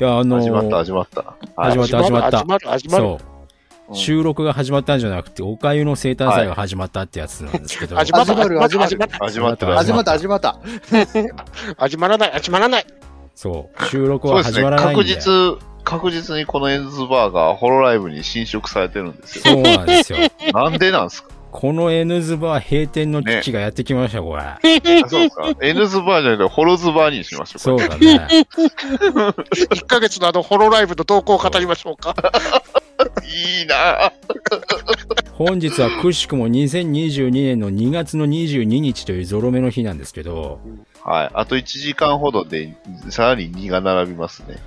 いや、あのー始まった、始まった。始まった始まった始まる、始まる。そう。うん収録が始まったんじゃなくて、おかゆの生誕祭が始まったってやつなんですけど。始まった、始まる始まった、始まった。始まった、始まった。始まらない、始まらない。そう。収録は始まら。ないん確で。実、確実にこのエンズバーがホロライブに侵食されてるんですよ。そうなんですよ。なんでなんですか？この N ズバー閉店の危機がやってきました、これ。あそうですかエヌズバーじゃなくてホロズバーにしましょうか。そうだね。1ヶ月のあのホロライブの動向を語りましょうか。いいなぁ。本日はくしくも2022年の2月の22日というゾロ目の日なんですけど、はい。あと1時間ほどで、さらに2が並びますね。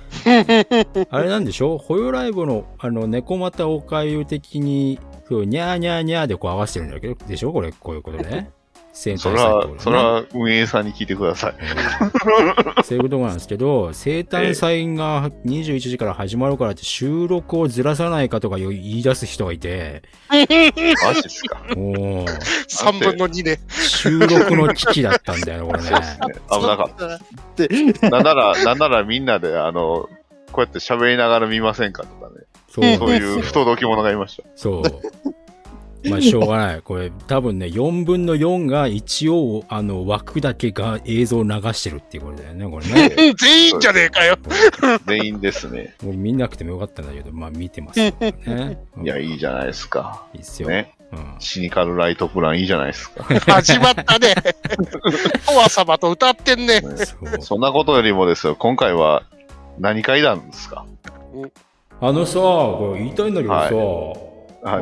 あれなんでしょホヨライブの、あの、猫股おかゆ的に、そう、ニャーニャーニャーでこう合わせてるんだけど、でしょ？これ、こういうことね。生誕それはそれは運営さんに聞いてください。うんそういうことなんですけど、生誕祭が21時から始まるからって収録をずらさないかとか言い出す人がいて、マジですか。もう、3分の2で。収録の危機だったんだよね、これね。危なかった。なんなら、なんならみんなで、あの、こうやって喋りながら見ませんかとかね。そうそういう不届き者がいました。そう。まあ、しょうがない。これ、多分ね、4分の4が一応、あの、枠だけが映像を流してるっていうことだよね、これね。全員じゃねえかよ。全員ですね。もう見なくてもよかったんだけど、まあ、見てますよね。うんいや、いいじゃないですか。いいっすよ。ね。うん。シニカルライトプランいいじゃないですか。始まったね。おわ様と歌ってんね。そんなことよりもですよ、今回は何回なんですか？あのさ、これ言いたいんだけどさ、はい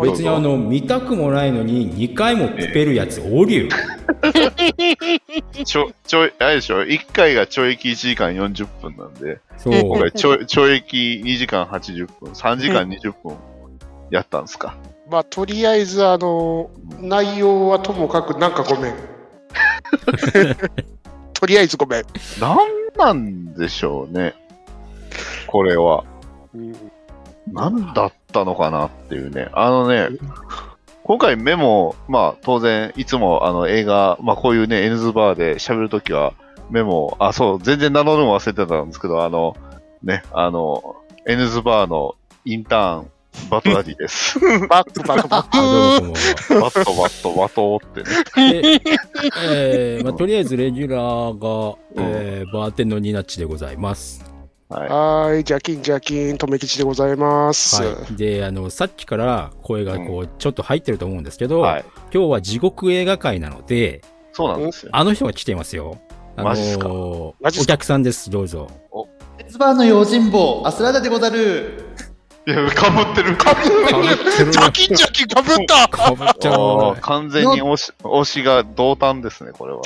別にあ、の、見たくもないのに2回もプペるやつおるよ。ちょ、ちょい、あれでしょ ?1 回が懲役1時間40分なんで、そう。今回懲懲役2時間80分、3時間20分やったんですか？まあ、とりあえず、あの、内容はともかく、なんかごめん。とりあえずごめん。なんなんでしょうね。これは。うん何だったのかなっていうね。あのね、今回メモ、まあ当然、いつもあの映画、まあこういうね、N ズバーで喋るときはメモ、あ、そう、全然名乗るの忘れてたんですけど、あの、ね、あの、N ズバーのインターン、バトダディです。バックバックバッあどうもこんばんはバットバットバトってね。で、えーまあ、とりあえずレギュラーが、えーバーテンのニナッチでございます。はいク。。はーい、ジャキン、ジャキン、とめきちでございます。はい。で、あの、さっきから声がこう、ちょっと入ってると思うんですけど、はい。今日は地獄映画会なので、そうなんですよ。あの人が来ていますよ。あのマジっすか？お客さんです、どうぞ。鉄バーの用心棒、アスラーダでござる。いや、かぶってる。かぶってるジャキン、ジャキン、かぶったかぶっちゃうな。完全に推し推しが同担ですね、これは。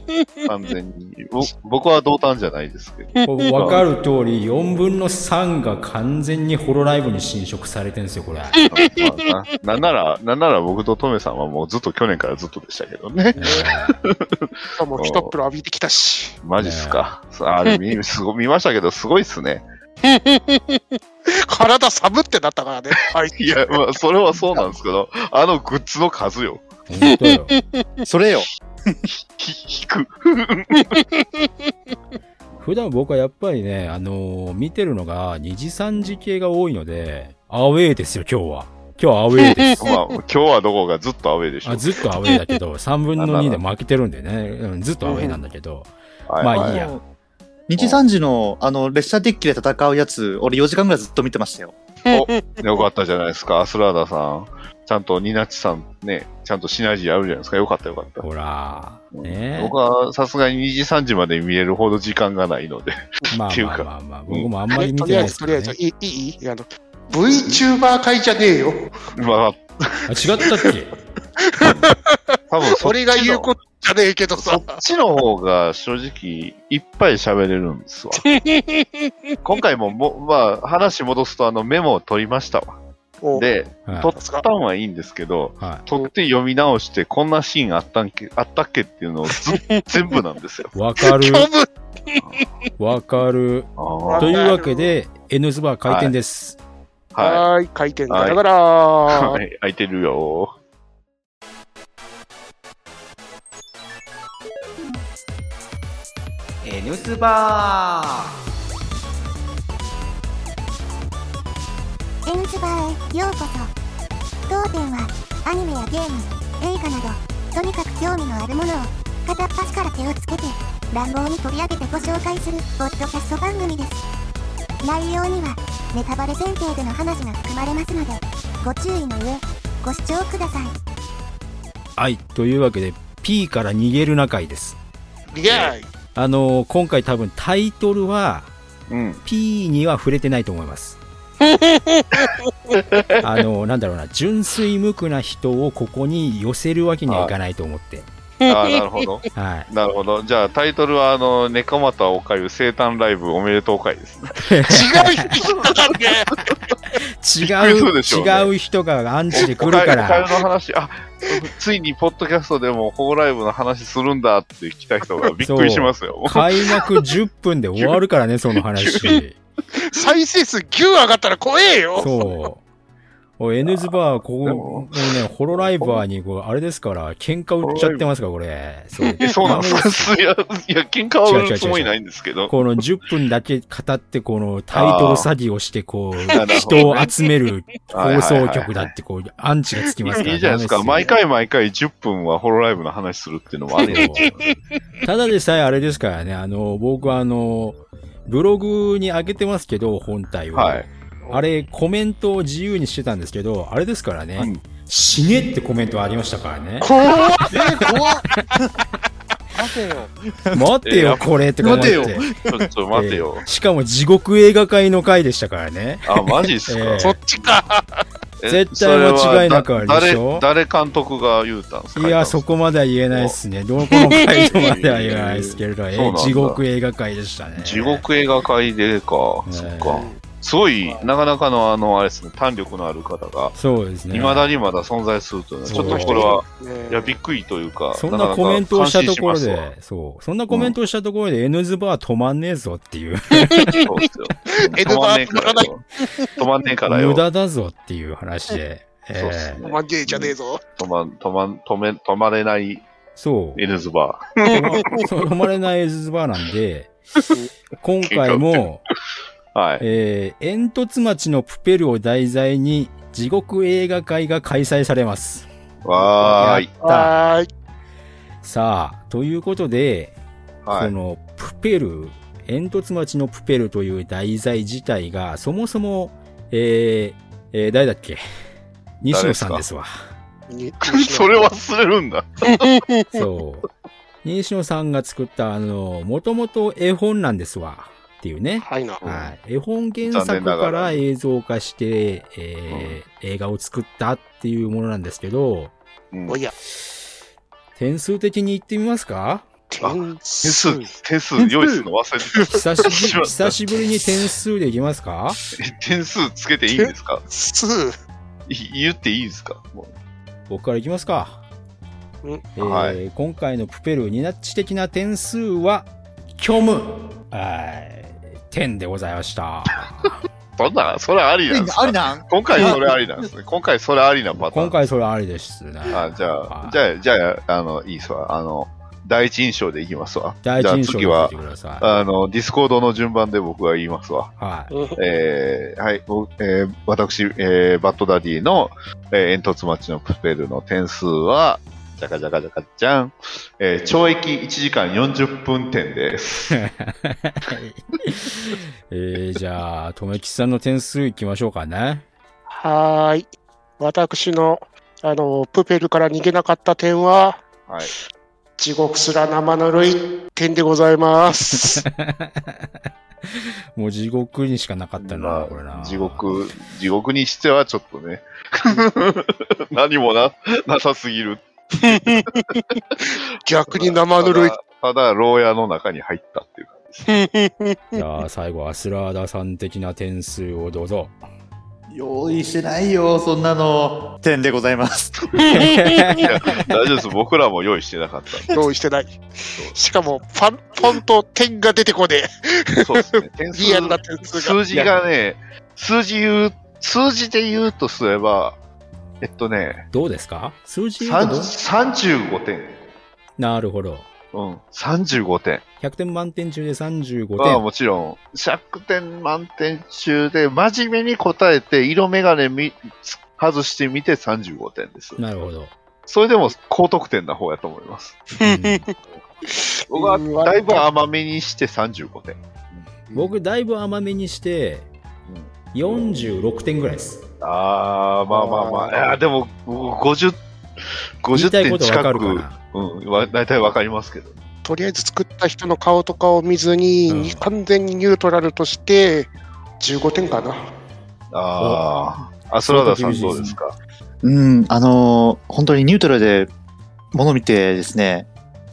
完全に。ぼ僕は同担じゃないですけど。わかる通り、4分の3が完全にホロライブに侵食されてるんですよ、これ。まあななんなら、なんなら僕とトメさんはもうずっと去年からずっとでしたけどね。えもう一っ風呂浴びてきたし。マジっすか。あれ見、すご見ましたけど、すごいっすね。体寒ってなったからね。はい。いや、まあ、それはそうなんですけど、あのグッズの数よ。ー本当よ。それよ。ひ、引く。普段僕はやっぱりね、あのー見てるのが2次3次系が多いので、アウェーですよ、今日は。今日はアウェーです。まあ、今日はどこがずっとアウェイでしょあずっとアウェーだけど、3分の2で負けてるんでね、うんずっとアウェーなんだけど、はいまあいいや。日3時の、あの、列車デッキで戦うやつ、俺4時間ぐらいずっと見てましたよ。よかったじゃないですか、アスラーダさん。ちゃんとニナッチさんね、ちゃんとシナジーあるじゃないですか。よかったよかった。ほら、ね僕はさすがに2時3時まで見れるほど時間がないので。まあまあまあまあ、僕もあんまり見とりあえず、てないですけど、とりあえず、ね。いいいい？あの、VTuber 会じゃねえよ。まあ、あ、違ったっけ？多分そっち俺が言うの、ことじゃねえけどそさっ。ちの方が正直いっぱい喋れるんですわ。今回もも、まあ、話戻すとあのメモを取りましたわ。おで、はい取ったんはいいんですけど、は取って読み直して、こんなシーンあったんけ、あったっけっていうのをず全部なんですよ。い。わかる わかる。というわけで、N ズバー開店です。はい、回転ガラガい。ラはい、空いてるよ。N スバエンズバーへようこそ当店はアニメやゲーム映画などとにかく興味のあるものを片っ端から手をつけて乱暴に取り上げてご紹介するポッドキャスト番組です内容にはネタバレ前提での話が含まれますのでご注意の上ご視聴くださいはい。というわけで、P から逃げるな会です。イェーイあのー今回多分タイトルはうん。P には触れてないと思います。あのーなんだろうな、純粋無垢な人をここに寄せるわけにはいかないと思って。ああ、なるほど。はい。なるほど。じゃあ、タイトルは、あの、ネカマタおかゆ生誕ライブおめでとう会ですね。違う人だね違う、そうね違う人がアンチで来るかおかゆら。の話、あ、ついにポッドキャストでもホーライブの話するんだって来た人がびっくりしますよ。開幕10分で終わるからね、その話。再生数9上がったら怖えよそう。N ズバー、ここ、でもうね、ホロライバーに、こう、あれですから、喧嘩売っちゃってますから、これ。そうえ、そうなんです。いや、いや、喧嘩は売るつもりないんですけど。この10分だけ語って、このタイトル詐欺をして、こう、人を集める放送局だって、こう、アンチがつきますから。いいじゃないですか。毎回毎回10分はホロライブの話するっていうのもあるよ。ただでさえあれですからね、あの、僕はあの、ブログに上げてますけど、本体を。はい。あれ、コメントを自由にしてたんですけど、あれですからね、うん死ねってコメントありましたからね。怖っ怖っ待てよ。待ってよ、これって思って。待てよちょっと待てよえ。ーしかも地獄映画界の回でしたからね。あ、マジっすか？ええそっちかえ絶対間違いなくあるでしょ？誰、誰監督が言うたんですか？いや、そこまでは言えないですね。どこの回とまでは言えないですけれど、えー地獄映画界でしたね。地獄映画界でか。ええそっか。すごい、なかなかのあの、あれですね、弾力のある方が、そうですね。未だにまだ存在するというのは、ちょっとこれは、ねいや、びっくりというか、そんなコメントをしたところで、そう。そんなコメントをしたところで、N ズバー止まんねえぞっていう。そうですよ。N 止まんねえからバーよ。止まんねえからよ。無駄だぞっていう話で。え そうっすーねまんじえじゃねえぞ止まん、止まん、止め、止まれないそう。N ズバ止ま そう止まれない N ズバーなんで、今回も、ー。はい。えー、煙突町のプペルを題材に地獄映画会が開催されます。わーい。やったはーいさあ、ということで、はい。このプペル、煙突町のプペルという題材自体が、そもそも、えー、えー、誰だっけ？西野さんですわ。に それ忘れるんだ。そう。西野さんが作った、あの、もともと絵本なんですわ。っていうね。はいな。はい。絵本原残作からら映像化して、えー映画を作ったっていうものなんですけど、うん。おや。点数的に言ってみますか？点点数。数、点数。用意するの忘れてた。久しぶり、しまった久しぶりに点数でいきますか？え点数つけていいんですか？数。い言っていいですか？僕からいきますか。うん。えーはい。今回のプペルニナッチ的な点数は、虚無。はい。点でございました。そんな、それありなんですか？ありなん？今回それありなんですね。今回それありなパターン。今回それありですね。あ、じゃあ、はいじゃあ、じゃあ、あの、いいっすわ。あの、第一印象でいきますわ。第一印象でじゃあ次は。あの、ディスコードの順番で僕が言いますわ。はい。えー、はい、僕えー、私、えー、バッドダディの、えー、えんとつ町のプペルの点数は、じゃかじゃかじゃかじゃん。えー、懲役1時間40分点です。えー、じゃあ、とめきちさんの点数いきましょうかね。はーい私のあのプペルから逃げなかった点ははい。地獄すら生ぬるい点でございます もう地獄にしかなかったな、まこれな。あ、地。獄、地獄にしてはちょっとね、何もな、なさすぎる。逆に生ぬるいただ、ただ牢屋の中に入ったっていう感じです。じゃあ、最後、アスラーダさん的な点数をどうぞ。用意してないよ、そんなの。点でございます。大丈夫です。僕らも用意してなかった。用意してないしかもファンフォント点が出てこねそうですね。点え数リアルな点数が数字がね、数字言う、数字で言うとすれば、えっとね、どうですか？数字言うとどう？30 35点。なるほど。うん。35点。100点満点中で35ああ、点。もちろん。100点満点中で、真面目に答えて、色眼鏡み外してみて35点です。なるほど。それでも高得点な方やと思います。うん 僕はだいぶ甘めにして35点。僕、だいぶ甘めにして、46点ぐらいです。ああ、まあまあまあ。いや、でも、僕50、言い50たいことわ点近く。うん、わ大体わかりますけど。とりあえず作った人の顔とかを見ずに、うん完全にニュートラルとして、15点かな。ああ、アスラーダさんどうですか？うん、あのー本当にニュートラルで物見てですね、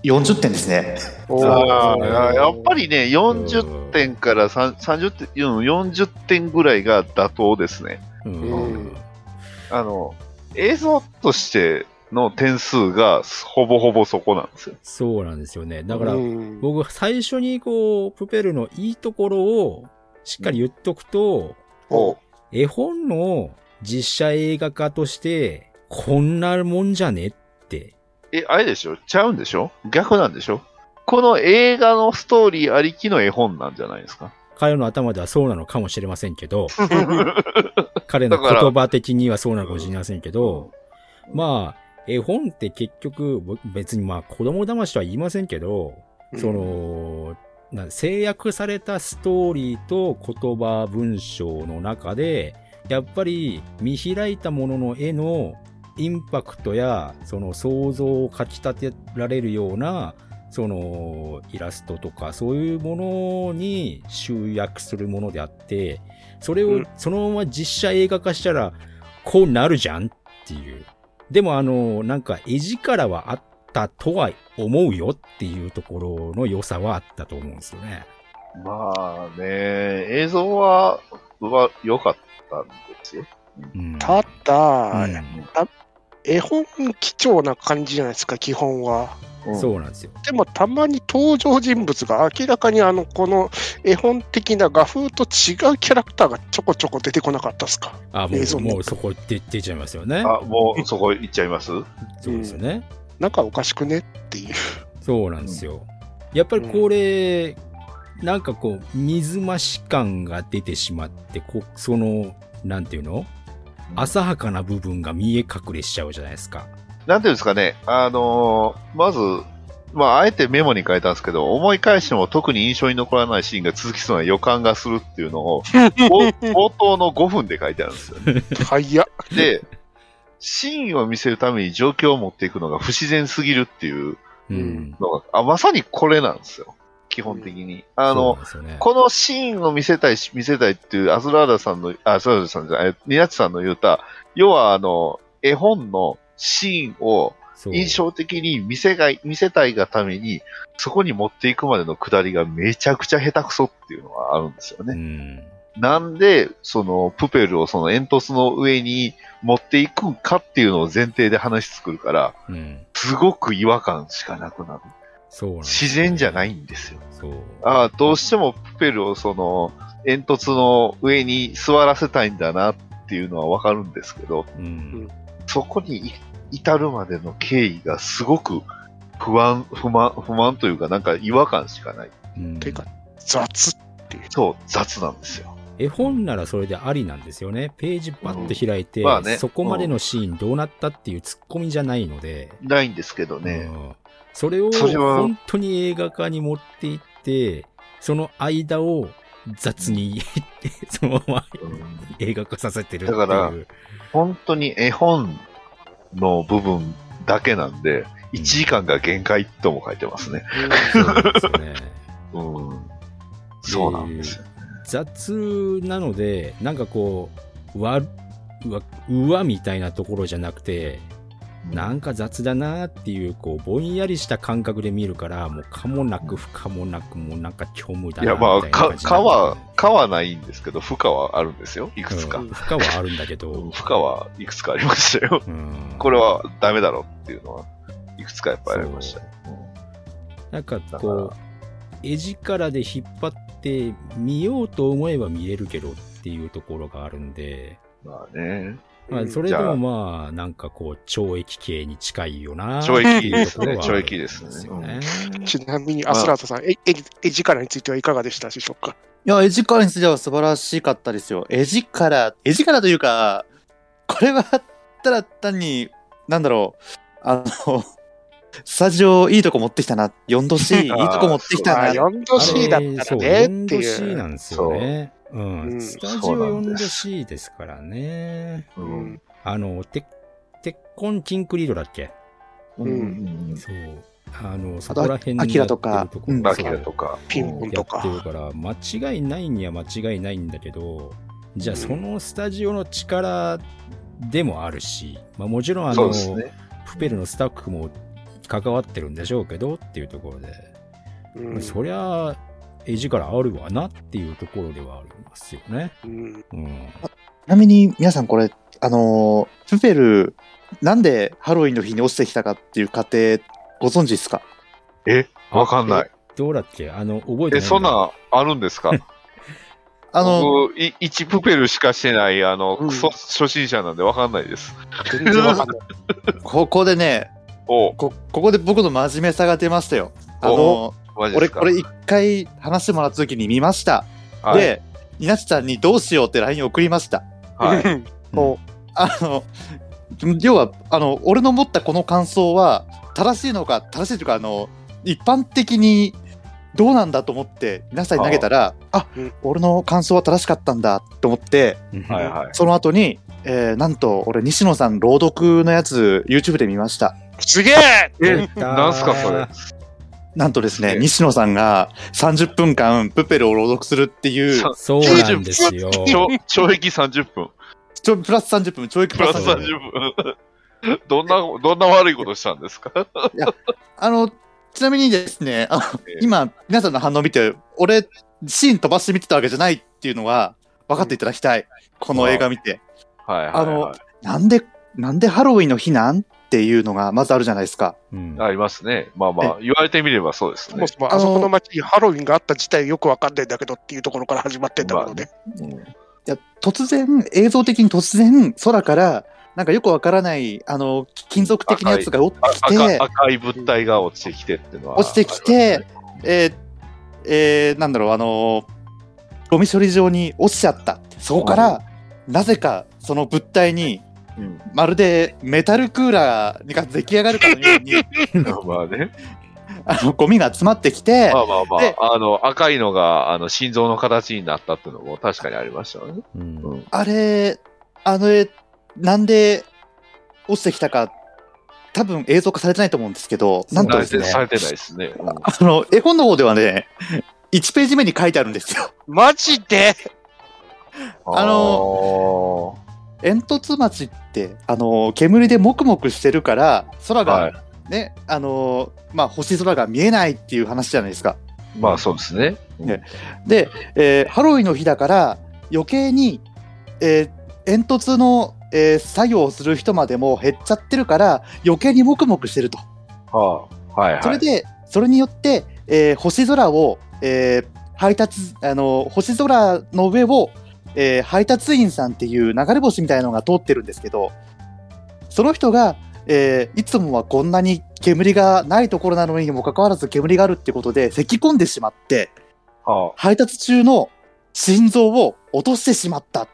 40点ですね。あーあやっぱりね、40点から3 30点、うん40点ぐらいが妥当ですね。うん。うんあの、映像としての点数がほぼほぼそこなんですよ。そうなんですよね。だからう、ん。僕、最初にこう、プペルのいいところをしっかり言っとくと、お。絵本の実写映画化として、こんなもんじゃねって。え、あれでしょ？ちゃうんでしょ？逆なんでしょ？この映画のストーリーありきの絵本なんじゃないですか？彼の頭ではそうなのかもしれませんけど、彼の言葉的にはそうなのかもしれませんけど、まあ、絵本って結局、ぼ別にまあ子供騙しとは言いませんけど、その、な制約されたストーリーと言葉文章の中で、やっぱり見開いたものの絵のインパクトや、その想像をかき立てられるような、そのイラストとかそういうものに集約するものであって、それをうんそのまま実写映画化したらこうなるじゃんっていう。でもあの、なんか絵力はあったとは思うよっていうところの良さはあったと思うんですよね。まあね、映像は、は良かったんですよ。うん。ただ、うん絵本貴重な感じじゃないですか、基本は。うんそうなんですよ。でもたまに登場人物が明らかにあのこの絵本的な画風と違うキャラクターがちょこちょこ出てこなかったですか？あ、もう、もうそこ出出ちゃいますよね。あ、もうそこ行っちゃいます？そうですよね。なんかおかしくねっていう。そうなんですよ。やっぱりこれ、なんかこう、水増し感が出てしまって、こうその、なんていうの？浅はかな部分が見え隠れしちゃうじゃないですか。なんていうんですかね、あのーまず、まあ、あえてメモに書いたんですけど、思い返しても特に印象に残らないシーンが続きそうな予感がするっていうのを、冒 冒頭の5分で書いてあるんですよね。はいや。で、シーンを見せるために状況を持っていくのが不自然すぎるっていううん。のが、あまさにこれなんですよ。基本的に。あの、そうなんですよね。このシーンを見せたいし、見せたいっていう、アズラーダさんの、あ、アズラーダさんじゃない、ニナッチさんの言うた、要はあの、絵本のシーンを印象的に見せがい、見せたいがために、そこに持っていくまでのくだりがめちゃくちゃ下手くそっていうのがあるんですようね。ん。なんで、その、プペルをその煙突の上に持っていくかっていうのを前提で話作るから、うん。すごく違和感しかなくなる。そうなんですよ自然じゃないんですよ。そう。ああ、どうしてもプペルをその煙突の上に座らせたいんだなっていうのはわかるんですけど、うん。そこにい至るまでの経緯がすごく不安、不満、不満というかなんか違和感しかない。うんてか雑っていう。そう、雑なんですよ。絵本ならそれでありなんですよね。ページバッと開いて、うんまあねそこまでのシーンどうなったっていうツッコミじゃないので、ないんですけどね。うんそれを本当に映画化に持っていって、その間を雑に そのままうん映画化させてるっていう。だから本当に絵本の部分だけなんで、1時間が限界とも書いてますね。そうなんですよね。うん。そうなんですよ。雑なので、なんかこう、わ、うわ、うわみたいなところじゃなくて、なんか雑だなっていう、こう、ぼんやりした感覚で見るから、もう、かもなく不可もなく、もうなんか虚無だないや、まあ、みたいなか、感じになってかは、かはないんですけど、負荷はあるんですよ。いくつか。うん負荷はあるんだけど、負荷はいくつかありましたよ。うんこれはダメだろっていうのは、いくつかやっぱりありましたよ。なんかだこうか、絵力で引っ張って見ようと思えば見れるけどっていうところがあるんで、まあね。まあ、うんそれでもじゃあまあ、なんかこう、懲役刑に近いよな。懲役ですね懲役ですねんよね。ちなみに、アスラートさん、ええ絵力についてはいかがでしたでしょうか？いや、絵力については素晴らしかったですよ。絵力、絵力というか、これはただ単に、なんだろう、あの、スタジオいいとこ持ってきたな。4度 C、いいとこ持ってきたあな。4度 C だったらねって4度い C う。なんですよね。ううん。ん。スタジオそうなん4度です C ですからね。ううん。んあの、て鉄痕キンクリードだっけ？うん。うん。そう。あの、そこら辺アキラとかやってるとこうん。アキラとか。ピンポンやっとかてるから、間違いないには間違いないんだけど、じゃあうん。そのスタジオの力でもあるし、まあもちろんあの、ね。プペルのスタッフも関わってるんでしょうけどっていうところで、うん。そりゃ、絵力あるわなっていうところではありますよね。うんうん。ちなみに皆さんこれ、あのー、プペル、なんでハロウィンの日に落ちてきたかっていう過程、ご存知ですか？え？わかんない。どうだっけ？あの、覚えてないえ、そんなんあるんですか？あの、僕、い1プペルしかしてない、あの、うんクソ初心者なんでわかんないです。全然わかんない。ここでね、おこ、ここで僕の真面目さが出ましたよ。あの俺、これ一回話してもらった時に見ました。はい、で、稲地さんにどうしようって LINE 送りました。はい。うんもあの、要は、あの、俺の持ったこの感想は、正しいのか、正しいというか、あの、一般的にどうなんだと思って、皆さんに投げたら、あうん俺の感想は正しかったんだと思って、うんはいはい。その後に、えーなんと、俺、西野さん朗読のやつ、YouTube で見ました。すげええ、なんすかそれ？なんとですね、え西野さんが30分間、プペルを朗読するっていう、さそうなんですよ。懲懲役30分。ちょプラス30分、教育プラスプラス30 30分。分。どんな、どんな悪いことしたんですか？あの、ちなみにですね、あのええ今、皆さんの反応を見て、俺、シーン飛ばして見てたわけじゃないっていうのは、分かっていただきたい。この映画見て。はいはい、あのはなんで、なんでハロウィンの日なんっていうのがまずあるじゃないですか。うんい。ありますね。まあまあ、言われてみればそうですねそも。そもあそこの街にハロウィンがあった自体よくわかんないんだけどっていうところから始まってんだけどね。いや、突然、映像的に突然、空から、なんかよくわからない、あの、金属的なやつが落ちてきて赤、赤い物体が落ちてきてっていうのは。落ちてきて、えーえーなんだろう、あのゴミ処理場に落ちちゃった。そこから、なぜかその物体に、うん。まるでメタルクーラーが出来上がるかのように、まあね。あの、ゴミが詰まってきてま、あまあまであ、あの、赤いのが、あの、心臓の形になったっていうのも確かにありましたよね。うん。うん。あれ、あの絵、なんで落ちてきたか、多分映像化されてないと思うんですけど、なんとですね、されてないですね。うん。あの、絵本の方ではね、1ページ目に書いてあるんですよ。マジで？あの煙突町って、あの、煙でもくもくしてるから、空あーはいが。ね、あの、まあ、星空が見えないっていう話じゃないですか。まあそうですね。で、えーハロウィンの日だから、余計に、えー煙突の、えー作業をする人までも減っちゃってるから、余計にもくもくしてると。はあ、はいはい。それで、それによって、えー星空を、えー配達、あの、星空の上を、えー配達員さんっていう流れ星みたいなのが通ってるんですけど、その人が、えーいつもはこんなに煙がないところなのにもかかわらず煙があるってことで、咳き込んでしまって、は配達中の心臓を落としてしまった。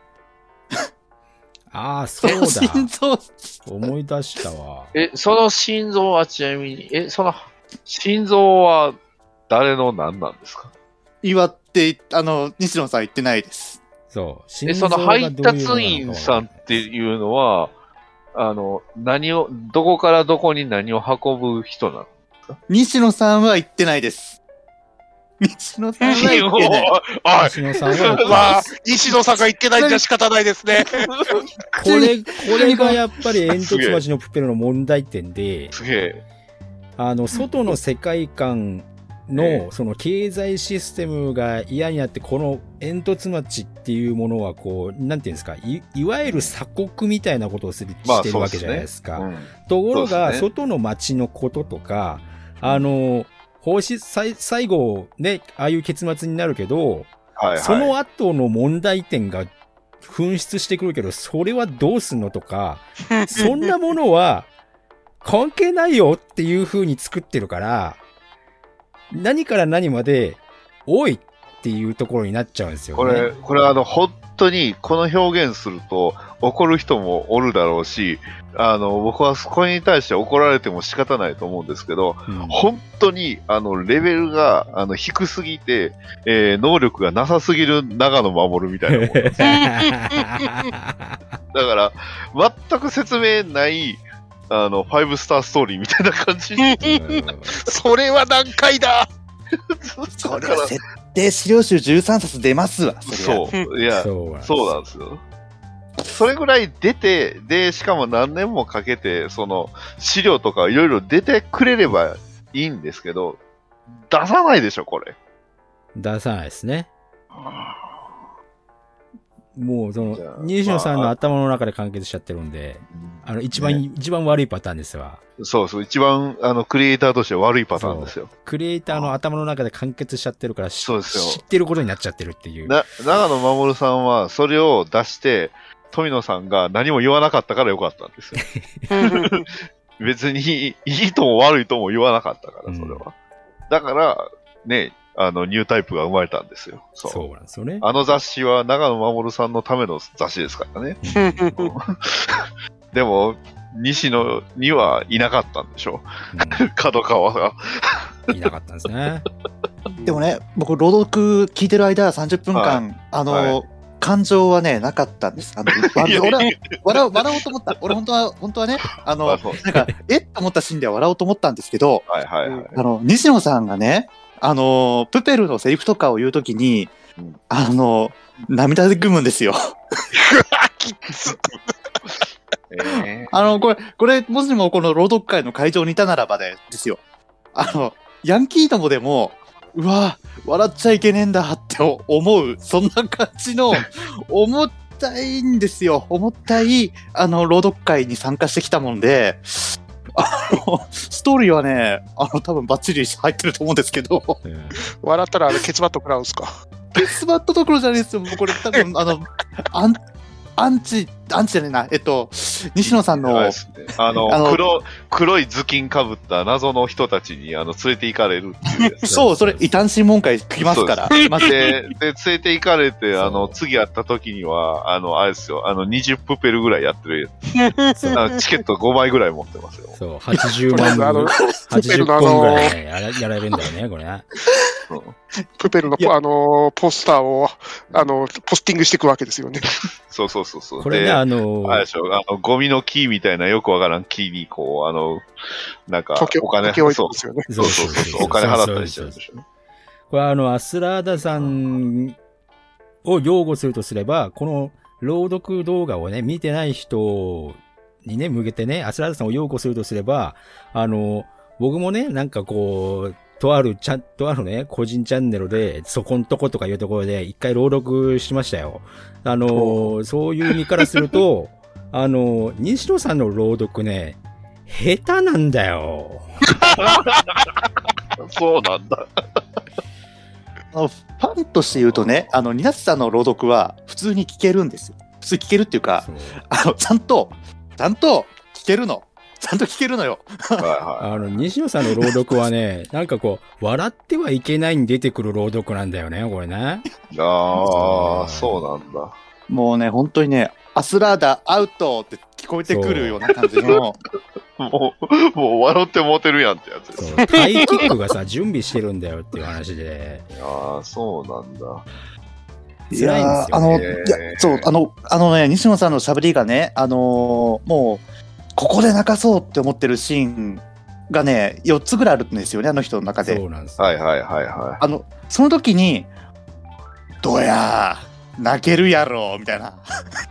ああ、そうの心だ。臓、思い出したわ。あ、え、その心臓はちなみに、え、その心臓は誰の何なんですか？祝って、あの、西野さん言ってないです。そう。え、その配達員員さんっていうのは、あの、何を、どこからどこに何を運ぶ人なの？西野さんは言ってないです。西野さんは言ってな い。西野さんはまあ、西野さんが言ってないんじゃ仕方ないですね。これ、これがやっぱり煙突町のプペルの問題点で、すげえ。あの、外の世界観えの、その経済システムが嫌になって、この煙突町っていうものは、こう、なんていうんですか、い、いわゆる鎖国みたいなことをする、まあしてるわけじゃないですか。うんところが、ね外の町のこととか、あの、方針、最最後ね、ああいう結末になるけど、はいはい。その後の問題点が紛失してくるけど、それはどうすんのとか、そんなものは関係ないよっていう風に作ってるから、何から何まで、多いっていうところになっちゃうんですよ、ね。これ、これあの、本当にこの表現すると怒る人もおるだろうし、あの、僕はそこに対して怒られても仕方ないと思うんですけど、うん本当に、あの、レベルが、あの、低すぎて、えー能力がなさすぎる長野守るみたいなもんです。だから、全く説明ない、あの、ファイブスターストーリーみたいな感じ。それは難解だ それは設定資料集13冊出ますわ、そ。そう。いや、そうなんですそうなんですよ。それぐらい出て、で、しかも何年もかけて、その、資料とかいろいろ出てくれればいいんですけど、出さないでしょ、これ。出さないですね。もう、そじゃあの、西野さんまあの頭の中で完結しちゃってるんで、あの、一番、ね一番悪いパターンですわ。そうそう、一番、あの、クリエイターとして悪いパターンですよ。クリエイターの頭の中で完結しちゃってるから、しそうですよ知ってることになっちゃってるっていう。な、長野守さんは、それを出して、富野さんが何も言わなかったからよかったんですよ。別にいいとも悪いとも言わなかったから、それは。だから、ね、あの、ニュータイプが生まれたんですよ。そう。そうなんですよね。あの雑誌は長野守さんのための雑誌ですからね。でも、西野にはいなかったんでしょう。角川が。うんいなかったんですね。でもね、僕、朗読聞いてる間、30分間、あの、はい感情はね、なかったんです。あの、俺は笑う、笑おうと思った。俺、本当は、本当はね、あの、なんか、えっと思ったシーンでは笑おうと思ったんですけど、はいはいはい。あの、西野さんがね、あの、プペルのセリフとかを言うときにうん、あの、涙でぐむんですよ。きつえあの、これ、これ、もしもこの朗読会の会場にいたならばでですよ。あの、ヤンキーどもでも、うわ笑っちゃいけねえんだって思う、そんな感じの、重たいんですよ。重たい、あの、朗読会に参加してきたもんで、あの、ストーリーはね、あの、多分バッチリ入ってると思うんですけど、う ん笑ったらあれケツバット食らうんすか？ケツバットどころじゃないですよ。もうこれ多分、あの、アン、アンチ、アンチじゃねえな。えっと、西野さんのあねあのあの黒、黒い頭巾かぶった謎の人たちにあの連れて行かれるっていうやつ。そう、それ、異端審問会来ますから。まずで、で、連れて行かれて、あの、次会った時には、あの、あれですよ、あの、20プペルぐらいやってる あのチケット5枚ぐらい持ってますよ。そう、80万 あの部、80本ぐらいね、やられるんだよね、これね。プペルのあのポスターをあのポスティングしていくわけですよね。そうそうそうそう。これね、であのあれでしょ、あの、ゴミの木みたいなよくわからん木に、こう、あの、なんか溶け、お金、そうますよね。そうそうそう、お金払ったりしてるんでしょ。これあの、アスラーダさんを擁護するとすれば、この朗読動画をね、見てない人にね、向けてね、アスラーダさんを擁護するとすれば、あの、僕もね、なんかこう、とあるチャン、とあるね、個人チャンネルで、そこんとことかいうところで、一回朗読しましたよ。あの、そういう意味からすると、あの、西野さんの朗読ね、下手なんだよ。そうなんだ。あのファンとして言うとね、あの、ニナツさんの朗読は普通に聞けるんですよ。普通に聞けるっていうか、そうあの、ちゃんと、ちゃんと聞けるの。ちゃんと聞けるのよ。はいはあの、西野さんの朗読はね、なんかこう、笑ってはいけないに出てくる朗読なんだよね、これね。い。ああ、そうなんだ。もうね、本当にね、アスラーダアウトって聞こえてくるような感じの、もう、もう笑ってモテるやんってやつです。そう、タイキックがさ、準備してるんだよっていう話で、ああ、そうなんだ。い辛いんやーあの、ですよね。いや、そう、あの、あのね、西野さんの喋りがね、あのーもう、ここで泣かそうって思ってるシーンがね、4つぐらいあるんですよね、あの人の中で。そうなんですよ。はいはいはいはあの、その時に、どうやー、泣けるやろ、みたいな。い。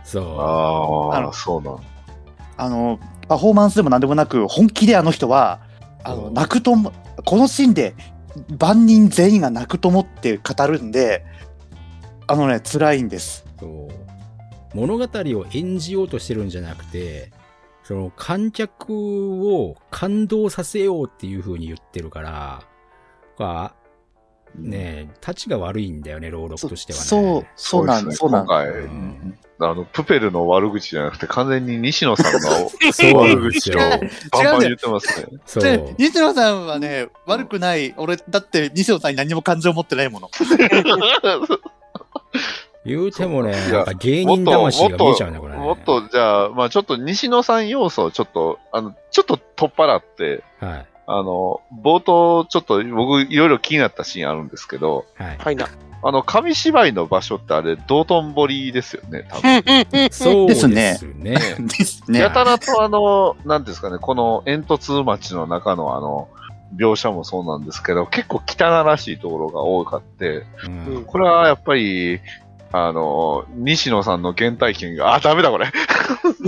そああ、あのそうな。あの、パフォーマンスでも何でもなく、本気であの人は、あの、泣くとも、このシーンで万人全員が泣くと思って語るんで、あのね、辛いんです。う。そう。物語を演じようとしてるんじゃなくて、その観客を感動させようっていう風に言ってるから、まあ、ねえ、立ちが悪いんだよね、朗読としてはね。そう、そうなん、ですね。今回、うんあの、プペルの悪口じゃなくて、完全に西野さんの悪口をよ。バンバン言ってますね。そう。で、西野さんはね、悪くない。俺、だって西野さんに何も感情持ってないもの。言うてもね、いやなんか芸人魂が見えちゃうんだ、こ。もっと、じゃあ、まあちょっと西野さん要素をちょっと、あの、ちょっと取っ払って、はい。あの、冒頭、ちょっと僕、いろいろ気になったシーンあるんですけど、はい。はいな。あの、紙芝居の場所ってあれ、道頓堀ですよね、多分。そうですね。ですねや。たらとあの、なんですかね、この煙突町の中のあの、描写もそうなんですけど、結構汚らしいところが多かって、うんこれはやっぱり、あの、西野さんの原体験が、あ、ダメだこれ。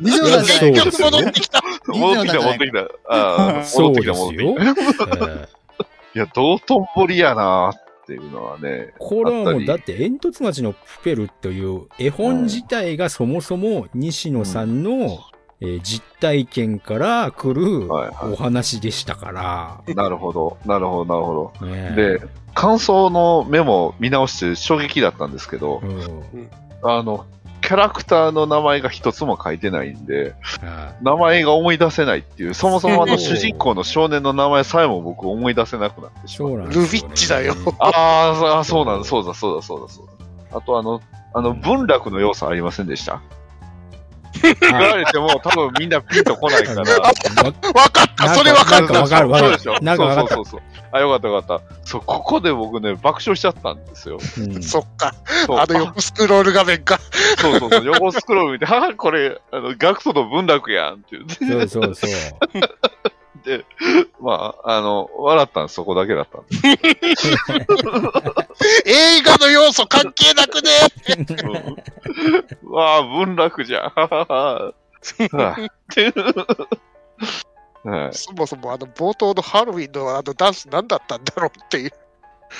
西野さんじゃ戻ってきた。戻ってきた、戻ってきた。あーそう戻ってきた、です 戻ってよ。きた。え いや、道頓堀やなっていうのはね。ーこれはもう、だって、煙突町のプペルという絵本自体がそもそも西野さんの、えー実体験から来るはいはお話でしたから。い。なるほど、なるほど、なるほねど。で、感想のメモ見直して衝撃だったんですけどう、んあの、キャラクターの名前が一つも書いてないんで、は名前が思い出せないっていう、そもそもあの主人公の少年の名前さえも僕思い出せなくなっていしまう。そうルビッチだよああ、そうなんだ、そうだ、そうだ、そうだ、そうだ。あとあの、あの、文楽の要素ありませんでした？言われても多分みんなピンとこないから。わわかった、それわかった。なんかわかるわかるそうそうそうそうそう。あ、よかったよかった。そう、ここで僕ね、爆笑しちゃったんですよ。うんそっか。あの横スクロール画面か。そうそうそう、横スクロール見て、はぁ、これ、あの、ガクトの文楽やんって言って。そうそうそう。で、まあ、あの、笑ったんそこだけだったんです。映画の要素関係なくね。うんうわあ、文楽じゃん。そもそもあの冒頭のハロウィンのあのダンス何だったんだろうっていう。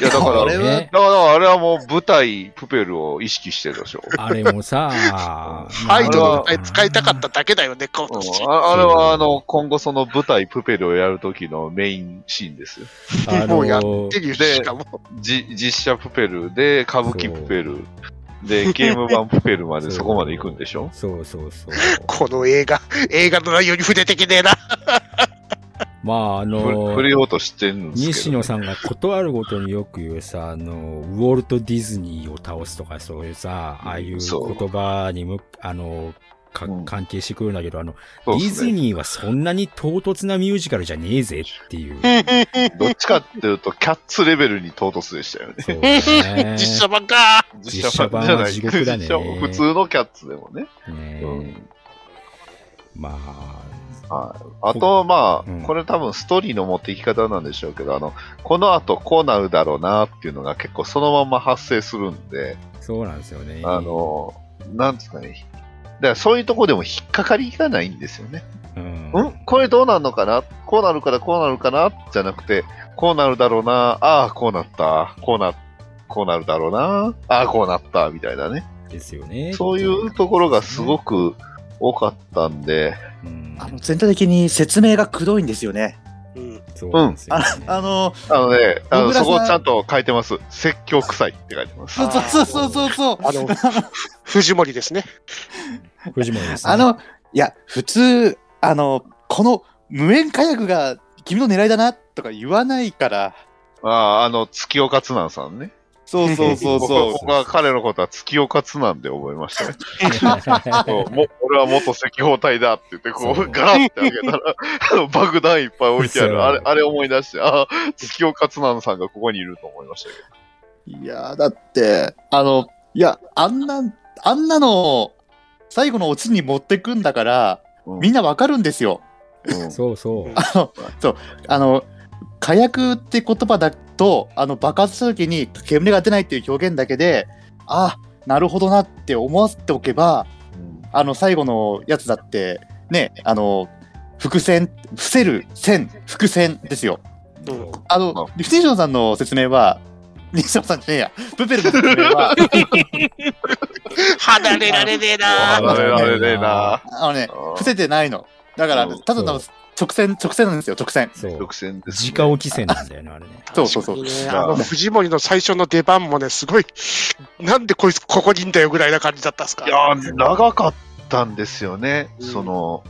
いや、だから、あれだからあれはもう舞台、プペルを意識してるでしょ。あれもさ、アイドルのあ歌い使いたかっただけだよね、今うん年。ああれは、あの、今後その舞台、プペルをやるときのメインシーンですよ。あもうやのってるしかも。じ実写プペルで、歌舞伎プペルで、ゲーム版プペルまでそこまで行くんでしょ？そうそうそう。この映画、映画の内容に触れてきねえな。まあ、あふの触、れようとしてるんですけど。西野さんが断るごとによく言うさ、あの、ウォルト・ディズニーを倒すとか、そういうさ、ああいう言葉にむ、あの、かうん関係してくるんだけど、あの、ディズニーはそんなに唐突なミュージカルじゃねえぜっていう。どっちかっていうと、キャッツレベルに唐突でしたよね。そうね。実写版か。実写版は地獄だね 普通のキャッツでもね。ねうんまあ、はい、あと、まあ、うんこれ多分ストーリーの持っていき方なんでしょうけど、あの、この後こうなるだろうなっていうのが結構そのまま発生するんで、そうなんですよね。あの、なんですかね。だからそういうとこでも引っかかりがないんですよね。うんん？これどうなるのかな？こうなるからこうなるかな？じゃなくて、こうなるだろうな？ああ、こうなった。こうな、こうなるだろうな？ああ、こうなった。みたいなね。ですよね。そういうところがすごく多かったんで、うんあの全体的に説明がくどいんですよね。うん。そうなんですよね。あの、あのね、あの小倉さんそこちゃんと書いてます。説教臭いって書いてます。そうそうそうそうそう。あの、藤森ですね。藤森ですね。あの、いや、普通、あの、この無縁火薬が君の狙いだなとか言わないから。ああ、あの、月岡津南さんね。そうそうそう僕そう。僕は彼のことは月岡津南で覚えましたね。そうも俺は元赤報隊だって言って、こそうう、ガラッて開けたら、あ の爆弾いっぱい置いてあそうる。あれ、あれ思い出して、ああ、月岡津南さんがここにいると思いましたけいや、だって、あの、いや、あんな、あんなの、最後のオチに持ってくんだから、ど。うんみんなわかるんですよ。うんそうそう。あの、火薬って言葉だと、あの、爆発した時に煙が出ないっていう表現だけで、あ、なるほどなって思わせておけば、うんあの、最後のやつだって、ね、あの、伏線、伏せる線、伏線ですよ。うんあの、リフテーションさんの説明は、西野さんじゃねえや、プペルの説明は、離れられねえな。離れられねえな。あのね、伏せてないの。だからうん、ただの直線、直線なんですよ、直線。そう独。占です、ね。直置き線なんだよね、あれね。そうそうそう。ああの、藤森の最初の出番もね、すごい、なんでこいつここにいんだよぐらいな感じだったっすか？いやー、長かったんですよね。うんその、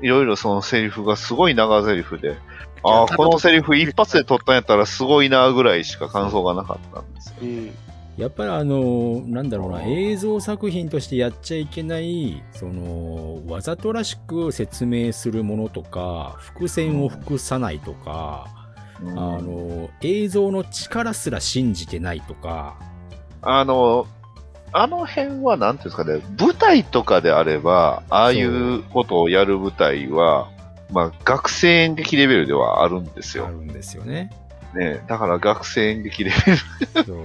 いろいろそのセリフがすごい長セリフで、ああ、このセリフ一発で取ったんやったらすごいなぐらいしか感想がなかったんですよ。うん。やっぱりあの、なんだろうな、映像作品としてやっちゃいけない、その、わざとらしく説明するものとか、伏線を複さないとか、うんあの、映像の力すら信じてないとか、あの、あの辺は、なんていうんですかね、舞台とかであれば、ああいうことをやる舞台は、まあ、学生演劇レベルではあるんですよ。あるんですよね。ね、だから学生演劇レベル。そう。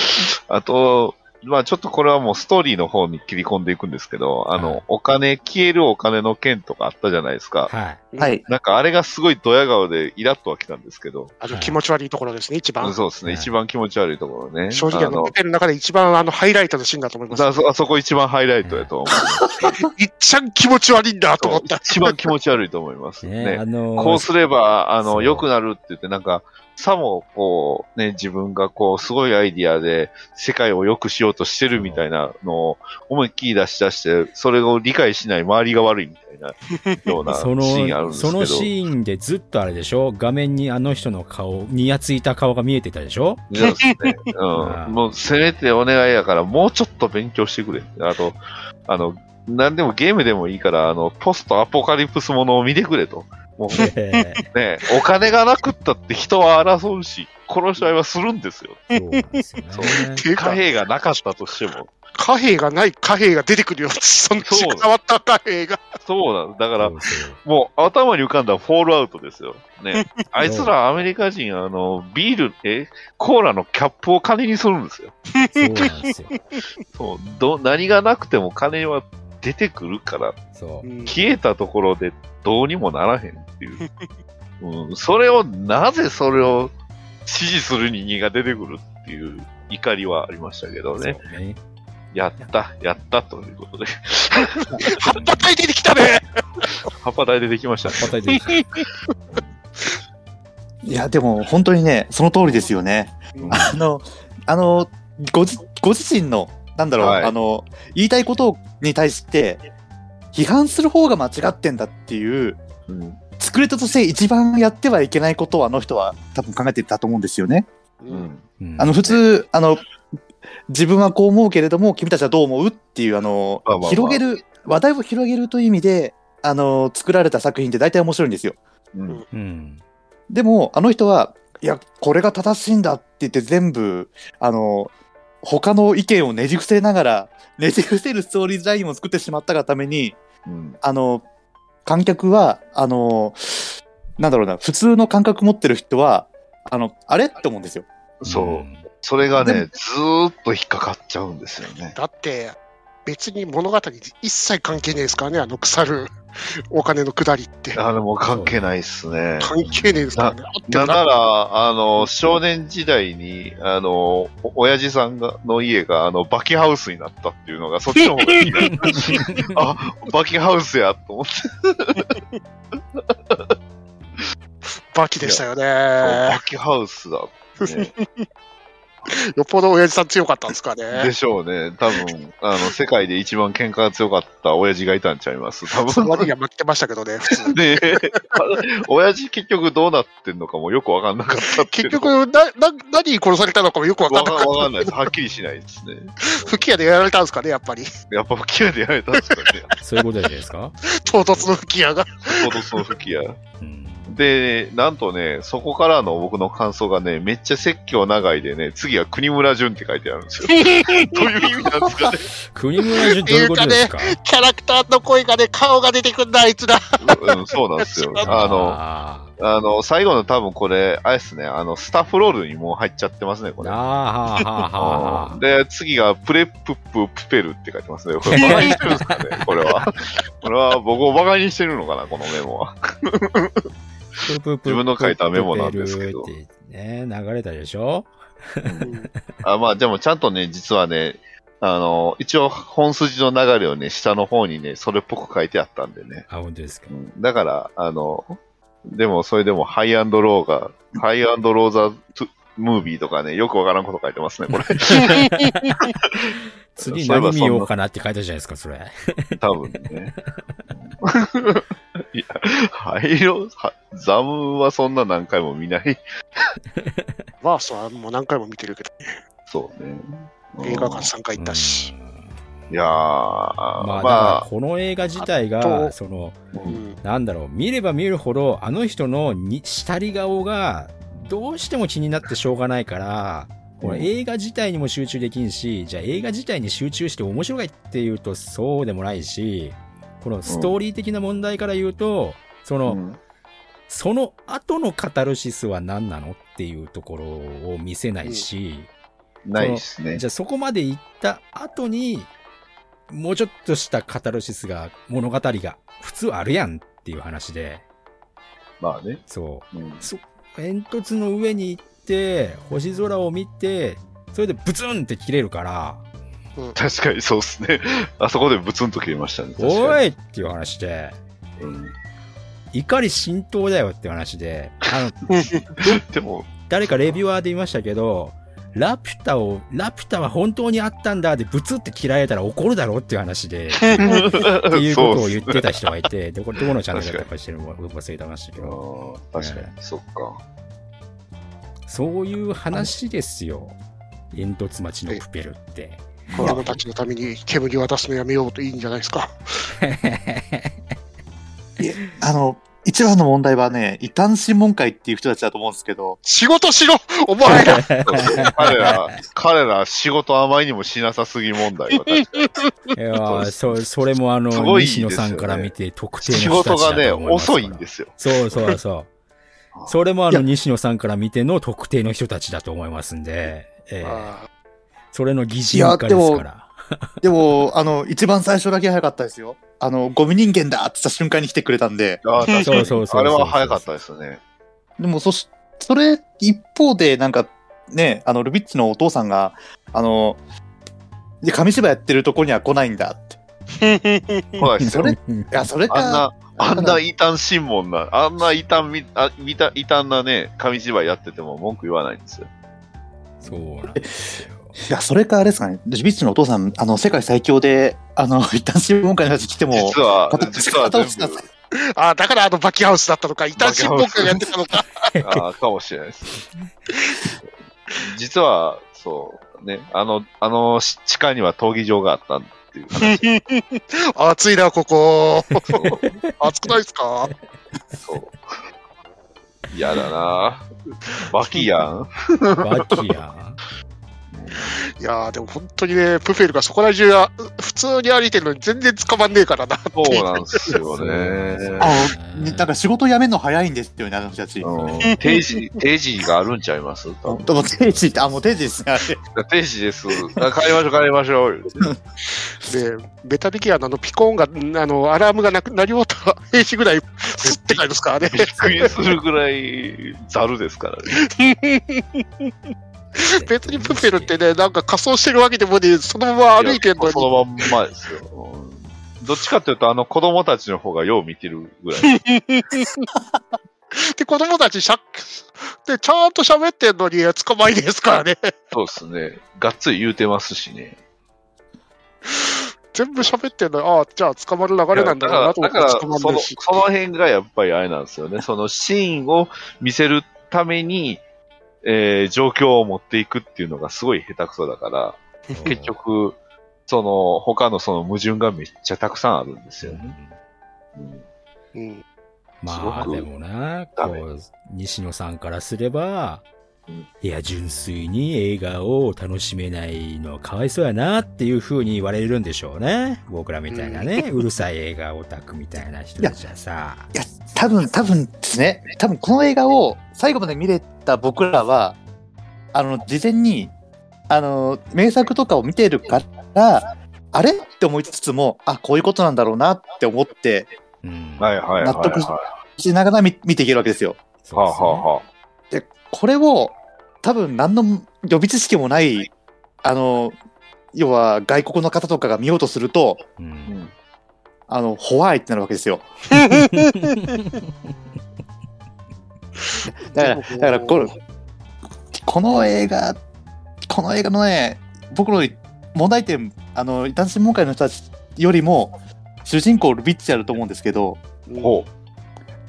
あと、まあちょっとこれはもうストーリーの方に切り込んでいくんですけど、あの、はいお金、消えるお金の件とかあったじゃないですか。はい。はい。なんかあれがすごいドヤ顔でイラッとは来たんですけど、あの、気持ち悪いところですね、一番。そうですね、はい一番気持ち悪いところね。正直、あの、見てる中で一番あの、ハイライトのシーンだと思います。あそあそこ一番ハイライトやと思う。いっちゃん気持ち悪いんだと思った。一番気持ち悪いと思いますねね。あのこうすれば、あの、良くなるって言って、なんか、さも、こう、ね、自分がこう、すごいアイディアで、世界を良くしようとしてるみたいなのを、思いっきり出し出して、それを理解しない周りが悪いみたいな、ようなシーンあるんですけど。そのシーンでずっとあれでしょ？画面にあの人の顔、にやついた顔が見えてたでしょ？そうですね。うん。もう、せめてお願いやから、もうちょっと勉強してくれ。あと、あの、なんでもゲームでもいいから、あの、ポストアポカリプスものを見てくれと。もう、え ね、お金がなくったって人は争うし、殺し合いはするんですよ。えそうなんですね。貨幣がなかったとしても。貨幣がない貨幣が出てくるよ。そんなそう変わった貨幣が。そうなんだからもう頭に浮かんだフォールアウトですよ。ね。あいつらアメリカ人、あの、ビール、え、コーラのキャップを金にするんですよ。そうなんですよ。そう。ど、何がなくても金は出てくるから、そう。うん消えたところでどうにもならへんっていう。うん。それを、なぜそれを支持する人間が出てくるっていう怒りはありましたけどね。ね。やった、やったということで。葉っぱ体出てきたね。葉っぱ台出てきましたね。叩いてるいや、でも本当にね、その通りですよね。あの、あの、ごじご自身の、なんだろう、はいあの、言いたいことに対して、批判する方が間違ってんだっていう、うん。作り手として一番やってはいけないことをあの人は多分考えてたと思うんですよね。うん。うんあの、普通、あの、自分はこう思うけれども、君たちはどう思うっていう、あの、まあまあまあ広げる、話題を広げるという意味で、あの、作られた作品って大体面白いんですよ。うん。うん。でも、あの人は、いや、これが正しいんだって言って全部、あの、他の意見をねじ伏せながら、ねじ伏せるストーリーラインを作ってしまったがために、うん。あの、観客は、あの、なんだろうな、普通の感覚持ってる人は、あの、あれって思うんですよ。そう。それがねずーっと引っかかっちゃうんですよね。だって、別に物語に一切関係ねえですからね、あの腐るお金の下りって。あれもう関係ないっすね。関係ねえですからね。なんなら、あの、少年時代に、あの、お親父さんがの家が、あの、バキハウスになったっていうのが、そっちの方がいいな。あ、バキハウスやと思って。バキでしたよバね。キハウスだね。よっぽど親父さん強かったんですかねで。しょうね。多分、あの、世界で一番喧嘩が強かった親父がいたんちゃいます？多その。には負けてましたけどね、普通に。ね親父結局どうなってんのかもよくわかんなかった結局、な、な、何に殺されたのかもよくわかわんなかっかわかんないです。はっきりしないですね。た。吹き矢でやられたんですかね、やっぱり。やっぱ吹き矢でやられたんですかね。そういうことじゃないですか？唐突の吹き矢が。ちょうどその吹き矢。うん。で、なんとね、そこからの僕の感想がね、めっちゃ説教長いでね、次は国村淳って書いてあるんですよ。どういう意味なんですかね。国村淳どういうことですか？キャラクターの声がね、顔が出てくんだ、あいつら。うん、そうなんですよ。あの、ああの、最後の多分これ、あれですね、あの、スタッフロールにもう入っちゃってますね、これ。ーあー、はあ、はあ、はあ。で、次がプレップッププペルって書いてますね。これバカにしてるんですかね、これは。これは僕をバカにしてるのかな、このメモは。プープープー自分の書いたメモなんですけどってね、流れたでしょ？あまあ、でもちゃんとね、実はね、あの、一応本筋の流れをね、下の方にね、それっぽく書いてあったんでね。あ、本当ですか。うんだから、あの、でも、それでも、ハイアンドローが、ハイアンドローザムービーとかね、よくわからんこと書いてますね、これ。次何見ようかなって書いてあるじゃないですか、それ。多分ね。いや、ハイロはザムはそんな何回も見ない。ワーストはもう何回も見てるけど、そうね。映画館3回行ったし。いやー、まあ、まあ、この映画自体あが、とその、うんなんだろう、見れば見るほど、あの人のに下り顔が、どうしても気になってしょうがないから、この映画自体にも集中できんし、じゃあ映画自体に集中して面白いっていうとそうでもないし、このストーリー的な問題から言うと、その、うんその後のカタルシスは何なのっていうところを見せないし、ないですね。じゃあそこまで行った後に、もうちょっとしたカタルシスが、物語が普通あるやんっていう話で、まあね。そう。うんそ煙突の上に行って、星空を見て、それでブツンって切れるから、確かにそうですね。あそこでブツンと切れましたね。おいっていう話で、うん。怒り浸透だよっていう話で、あの、でも、誰かレビュアーで言いましたけど、ラピュタを、ラピュタは本当にあったんだでブツって切られたら怒るだろっていう話で、っていうことを言ってた人がいて、で、これどこのチャンネルだったかしてるのか忘れてましたけど、確かに、そっか。そういう話ですよ。煙突町のプペルって。子供たちのために煙を渡すのやめようといいんじゃないですか。あの、一番の問題はね、異端審問会っていう人たちだと思うんですけど、仕事しろお前ら。彼ら、彼ら仕事あまりにもしなさすぎ問題は確かに。いやーそ、それもあの、すごいね。西野さんから見て特定の仕人たちだ事がね、と思いますから。遅いんですよ。そうそうそう。それもあの、西野さんから見ての特定の人たちだと思いますんで、えーあそれの擬人化ですから。でも、あの、一番最初だけ早かったですよ。あの、ゴミ人間だって言った瞬間に来てくれたんで、あー確かにそうそうあれは早かったですね。でも、そし、それ、一方で、なんか、ね、あの、ルビッチのお父さんが、あの、で、紙芝居やってるとこには来ないんだって。ーそうですよそれ。いや、それか、あんな、あんな異端審問な、あんな異端み、あ異端異端なね、紙芝居やってても文句言わないんですよ。そうなんですよ。いや、それかあれですかね。ルビッチのお父さん、あの、世界最強で、あの、一旦審問会の話来ても、実は片、実はあーだからあのバキハウスだったのか、異端審問会をやってたのか。ああ、かもしれないです。実は、そう、ね、あの、あのし地下には闘技場があったっていう話。暑いな、ここ。暑くないですか？そう。嫌だなバキやん。バキやん。いやー、でも本当にね、プフェルがそこら中は普通に歩いてるのに全然捕まんねえからな。そうなんですよね。あの、ねなんか仕事辞めるの早いんですよね、あの人たち。うん 定時、定時があるんちゃいます？でも定時って、あ、もう定時ですね。定時です。あ帰りましょう、帰りましょう。で、ベタビキアのあのピコーンが、あの、アラームがなくなり終わった兵士ぐらい、スッて書いてますからね。びっくりするぐらいざるですからね。別にプフェルってね、なんか仮装してるわけでもね、そのまま歩いてんのに。そのまんまですよ。うんどっちかっていうと、あの子供たちの方がよう見てるぐらい。で、子供たちしゃ、で、ちゃんと喋ってんのに捕まいですからね。そうですね。がっつり言うてますしね。全部喋ってんのに、ああ、じゃあ捕まる流れなんだろうなと思って。その辺がやっぱりあれなんですよね。そのシーンを見せるために、えー状況を持っていくっていうのがすごい下手くそだから、結局、その、他のその矛盾がめっちゃたくさんあるんですよね。うんうん。まあでもな、こう、西野さんからすればうん、いや、純粋に映画を楽しめないのはかわいそうやなっていう風に言われるんでしょうね。僕らみたいなね、うるさい映画オタクみたいな人たちはさ。いや、多分、多分ですね。多分この映画を最後まで見れた僕らは、あの、事前に、あの、名作とかを見てるから、あれって思いつつも、あ、こういうことなんだろうなって思って、うん。はいはいはい、はい。納得はしながら見見ていけるわけですよ。そうあ、はあはあ、で、これを、多分何の予備知識もない、あの、要は外国の方とかが見ようとすると、う。うんん。あの、ホワイってなるわけですよ。だから、だからこれ、この映画、この映画のね、僕の問題点、あの、異端審問会の人たちよりも、主人公ルビッチあると思うんですけど、ほ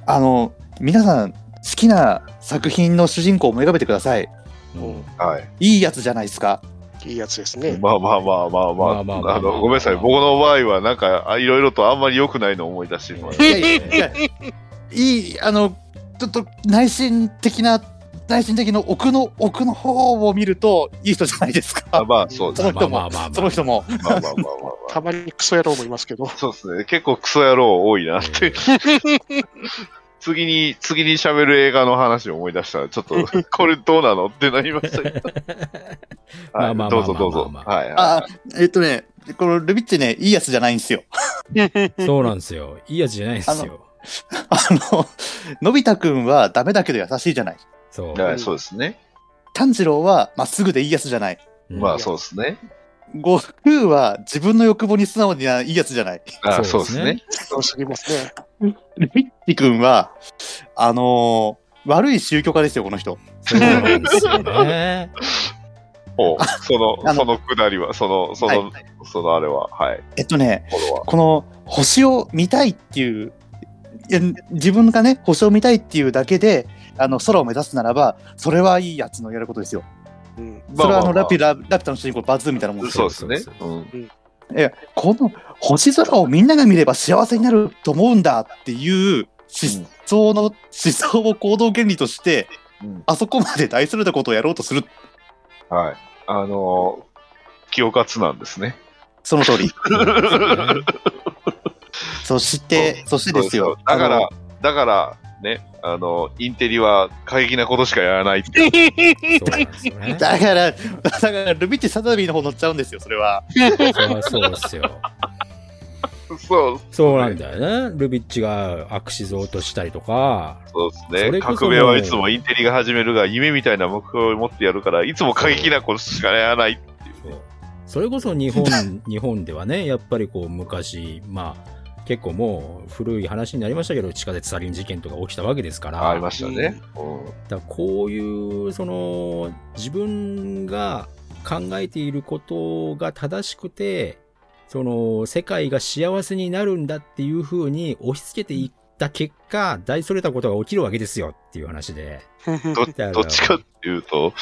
あの、皆さん、好きな作品の主人公を思い浮かべてください。うんう。はい。いいやつじゃないですか。いいやつですね。まあまあまあまあままあまあまああ。あの、ごめんなさい。僕の場合は、なんか、あいろいろとあんまり良くないのを思い出してしまいいやいやいや、いい、あの、ちょっと内心的な、内心的な奥の、奥の方を見ると、いい人じゃないですか。まあ、そうですね。その人もまあまあまあまあその人も。まあまあまあまあまあ。たまにクソ野郎もいますけど。そうですね。結構クソ野郎多いなって。次に、次に喋る映画の話を思い出したら、ちょっと、これどうなのってなりましたけど。どうぞどうぞ。はいはい。あ、えっとね、このルビッチね、いいやつじゃないんですよ。そうなんですよ。いいやつじゃないんですよ。あの、のび太くんはダメだけど優しいじゃない。そう。はい、そうですね。炭治郎はまっすぐでいいやつじゃない。うんまあ、そうですね。悟空は自分の欲望に素直にはいいやつじゃない。あそううですすね。そうすぎますね。ルビッチくんは、あのー悪い宗教家ですよ、この人。そうなんですよね。ほうその、そのくだりは、その、その、はいそのあれは、はい。えっとね。この星を見たいっていう、いや自分がね、星を見たいっていうだけで、あの、空を目指すならば、それはいいやつのやることですよ。うん。それはあの、ラピュラ、ラピュタの主人公バズーみたいなもんですよ。そうですねそう。うん。え、この星空をみんなが見れば幸せになると思うんだっていう思想の、思想を行動原理として、うんあそこまで大それたことをやろうとする。はい。あのー、清活なんですね。その通り。そして、そしてですよ。だからだから、ね、あの、インテリは過激なことしかやらないって。そうなんですよね。だから、だから、ルビッチサザビーの方乗っちゃうんですよ、それは。そりゃそうですよ。そう、そうなんだよね。ルビッチが悪し像としたりとか、そうですそね。れこそ革命はいつもインテリが始めるが、夢みたいな目標を持ってやるから、いつも過激なことしかやらない。そうそれこそ日本、日本ではね、やっぱりこう昔、まあ、結構もう古い話になりましたけど、地下鉄サリン事件とか起きたわけですから、ありましたね。うんだからこういう、その、自分が考えていることが正しくて、その、世界が幸せになるんだっていう風に押し付けていった結果、大それたことが起きるわけですよっていう話で。どどっちかっていうと、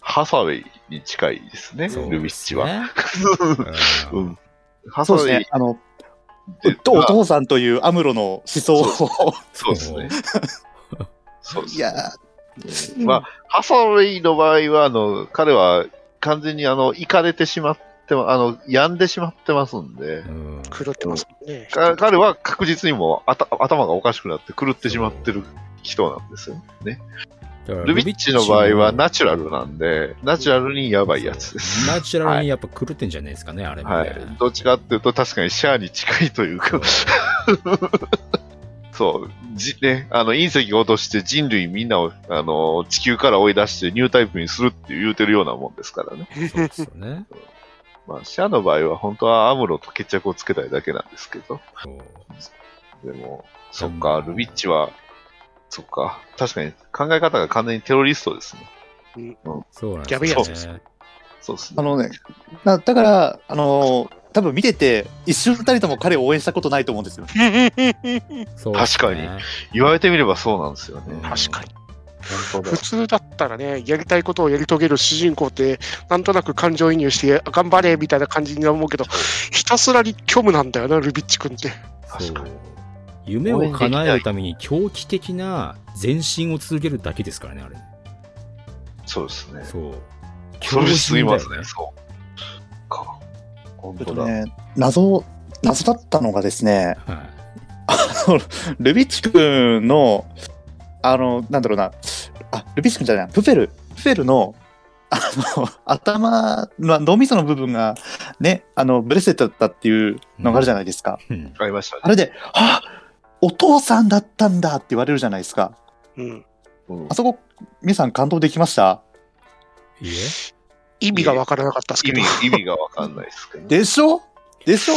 ハサウェイに近いですね、そうルビッチは。う うんん。ハサウェイ。あの、でお父さんというアムロの思想を。そうですね。そうですいやまあ、ハサウェイの場合は、あの、彼は完全にあの、行かれてしまって、あの、病んでしまってますんで、狂ってますもんね。彼は確実にもう頭がおかしくなって狂ってしまってる人なんですよね。だからルビッチの場合はナチュラルなんで、ナチュラルにやばいやつです。ナチュラルにやっぱ狂ってんじゃないですかね、あれもね。はい。どっちかっていうと確かにシャアに近いというか、そう、じ、ね、あの、隕石を落として人類みんなを、あの、地球から追い出してニュータイプにするって言うてるようなもんですからね。そうですよね。まあ、シャアの場合は本当はアムロと決着をつけたいだけなんですけど、でも、そっか、ルビッチは、そっか、確かに考え方が完全にテロリストですね。そうなんですよね。そうですね。あのね、だだから、あの、多分見てて、一瞬たりとも彼を応援したことないと思うんですよ。すね確かに言われてみればそうなんですよね。確かに。普。通だったらね、やりたいことをやり遂げる主人公って、なんとなく感情移入して、頑張れみたいな感じに思うけど、ひたすらに虚無なんだよな、ルビッチ君って。確かに夢を叶えるために狂気的な前進を続けるだけですからね、あれ。そうですね。そう。それすぎますね。そう。か。本当だ。とね、謎、謎だったのがですね、はいルビッチ君の、あの、なんだろうな、あ、ルビッチ君じゃない、プフェル、プフェルの、あの、頭、まあ脳みその部分が、ね、あの、ブレスレットだったっていうのがあるじゃないですか。うんありましたね。あれで、あお父さんだったんだって言われるじゃないですか。うん。うんあそこ、皆さん感動できました？いいえ意味がわからなかったですけど意味。、意味がわかんないですけど。でしょ？でしょ？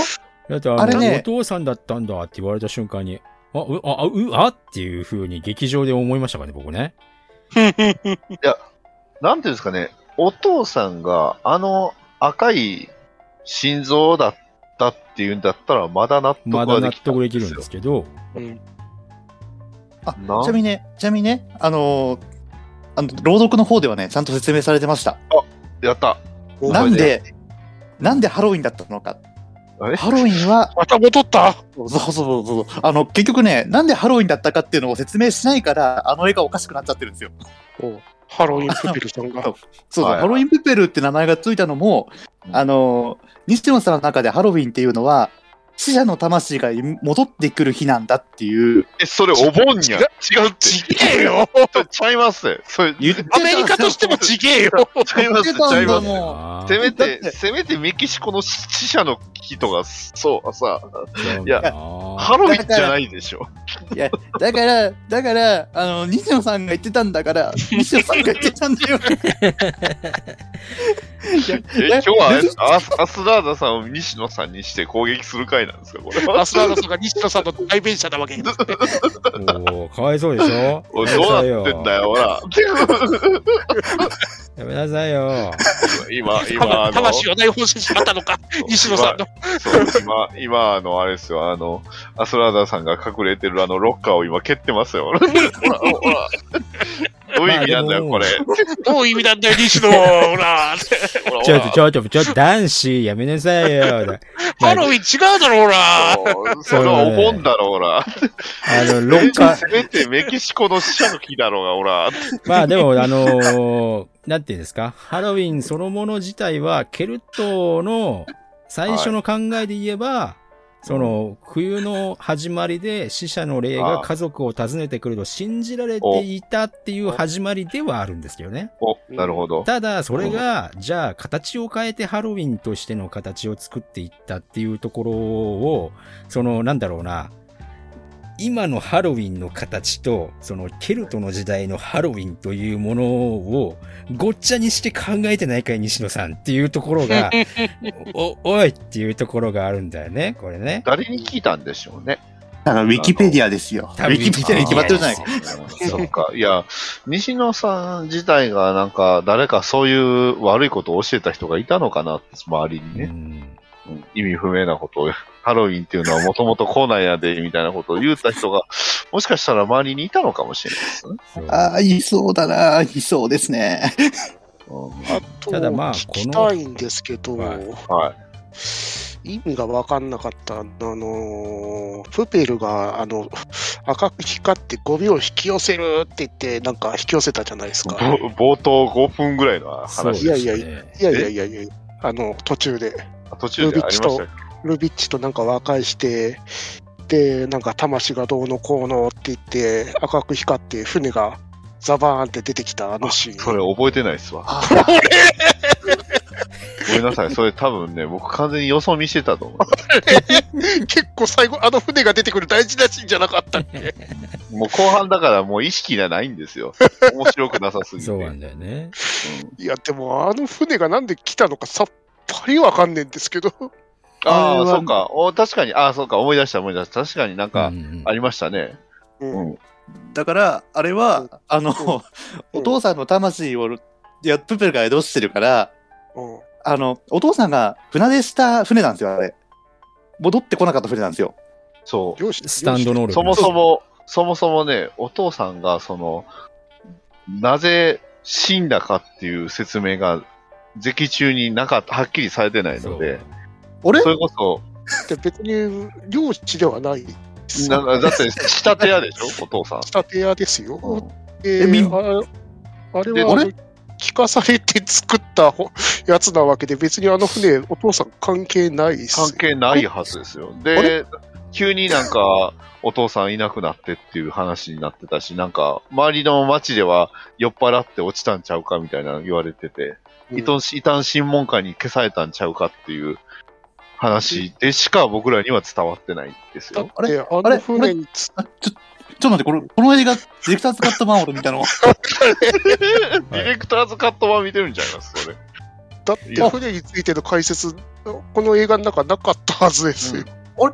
だってあれねお父さんだったんだって言われた瞬間に、あ、う、あ、う、あ？っていう風に劇場で思いましたからね、僕ね。なんていうんですかね、お父さんがあの赤い心臓だったっていうんだったら、まだ納得まだ納はできた得できるんですけど、うんあなちなみにね、ちなみにね、あのーあの、朗読の方ではね、ちゃんと説明されてました。やった。おなんで、なんでハロウィンだったのか。あれ？ハロウィンは、また戻った？そうそうそうそう。あの、結局ね、なんでハロウィンだったかっていうのを説明しないから、あの絵がおかしくなっちゃってるんですよ。ハロウィンペペルさんが。そうそう、はい。はいハロウィンペペルって名前がついたのも、うん。あの、西野さんの中でハロウィンっていうのは、死者の魂が戻ってくる日なんだっていう、え、それお盆にゃ。違うって。ちげえよそれちゃいますね。それ、言ってアメリカとしてもちげえよちゃいます、ちゃいます。せめてて、せめてメキシコの死者の人が、そう、さ、そういやなハロウィンじゃないでしょ。いや、だから、だから、あの、西野さんが言ってたんだから、西野さんが言ってたんだよ。え、今日はアスラーダさんを西野さんにして攻撃する回なんですかこれ？は。アスラーダさんが西野さんの代弁者なわけですね。おーかわいそうでしょ？おいどうなってんだよ、ほら。やめなさいよ。今、今、あの、魂を内包してしまったのか、西野さんの。そう今、今、あの、あれですよ、あの、アスラーダさんが隠れてるあの、ロッカーを今蹴ってますよ。ほら、ほら。どういう意味なんだよ、これ。どういう意味なんだよ、西野。ほら。ちょっと、ちょっと、ちょっと、男子、やめなさいよ。ハロウィン違うだろ、ほら。それはお盆だろ、ほら。あの、ロッカー、せめてメキシコの死者の木だろうが、ほら。まあでも、あのーなんていうんですか、ハロウィンそのもの自体は、ケルトの最初の考えで言えば、その、冬の始まりで死者の霊が家族を訪ねてくると信じられていたっていう始まりではあるんですけどね。お、なるほど。ただ、それが、じゃあ、形を変えてハロウィンとしての形を作っていったっていうところを、その、なんだろうな、今のハロウィンの形と、そのケルトの時代のハロウィンというものをごっちゃにして考えてないかい、西野さんっていうところが、お、おいっていうところがあるんだよね、これね。誰に聞いたんでしょうね。だから、ウィキペディアですよ。ウィキペディアに決まってるじゃないか。そうか。いや、西野さん自体がなんか、誰かそういう悪いことを教えた人がいたのかなって、周りにね。意味不明なことを、ハロウィンっていうのはもともとこうなんやで、みたいなことを言った人が、もしかしたら周りにいたのかもしれないですね。ああ、いそうだな、いそうですね。うんあと、ただまあ聞きたいんですけど、はいはい。意味が分かんなかった、あのープペルが、あの、赤く光ってゴミを引き寄せるって言って、なんか引き寄せたじゃないですか。ぼ冒頭5分ぐらいの話いやいやですねいやいやいやいや、あの、途中で、途中でありましたよ。ルビッチとなんか和解して、で、なんか魂がどうのこうのって言って、赤く光って船がザバーンって出てきたあのシーン。それ覚えてないっすわ。あ ごめんなさい。それ多分ね、僕完全によそ見してたと思う。結構最後、あの船が出てくる大事なシーンじゃなかったっけ？もう後半だからもう意識がないんですよ。面白くなさすぎて。そうなんだよね。いや、でもあの船がなんで来たのかさっぱりわかんねえんですけど。ああ、そうか。お確かに、ああ、そうか。思い出した思い出した。確かになんかうんうんありましたね。うん。だから、あれは、あの、うん お父さんの魂を、いや、プペルが宿してるから、うんあの、お父さんが船出した船なんですよ、あれ。戻ってこなかった船なんですよ。そう。よしスタンド能力。そもそも、そもそもね、お父さんが、その、なぜ死んだかっていう説明が、劇中になかった、はっきりされてないので、それこそ、で別に漁師ではないなんかだって、仕立て屋でしょ、お父さん。仕立て屋ですよ。えみでああれではあれ聞かされて作ったほやつなわけで、別にあの船、お父さん関係ないっす関係ないはずですよ。あでれ、急になんか、お父さんいなくなってっていう話になってたし、なんか、周りの街では酔っ払って落ちたんちゃうかみたいなの言われてて、うん異端異端審問会に消されたんちゃうかっていう話。でしか僕らには伝わってないんですよ。だって、ああれ？の船にちょ、ちょっと待って、これ、この映画、ディレクターズカット版俺見たの。ディレクターズカット版見てるんちゃいますそれ。だって船についての解説、この映画の中なかったはずです。よ。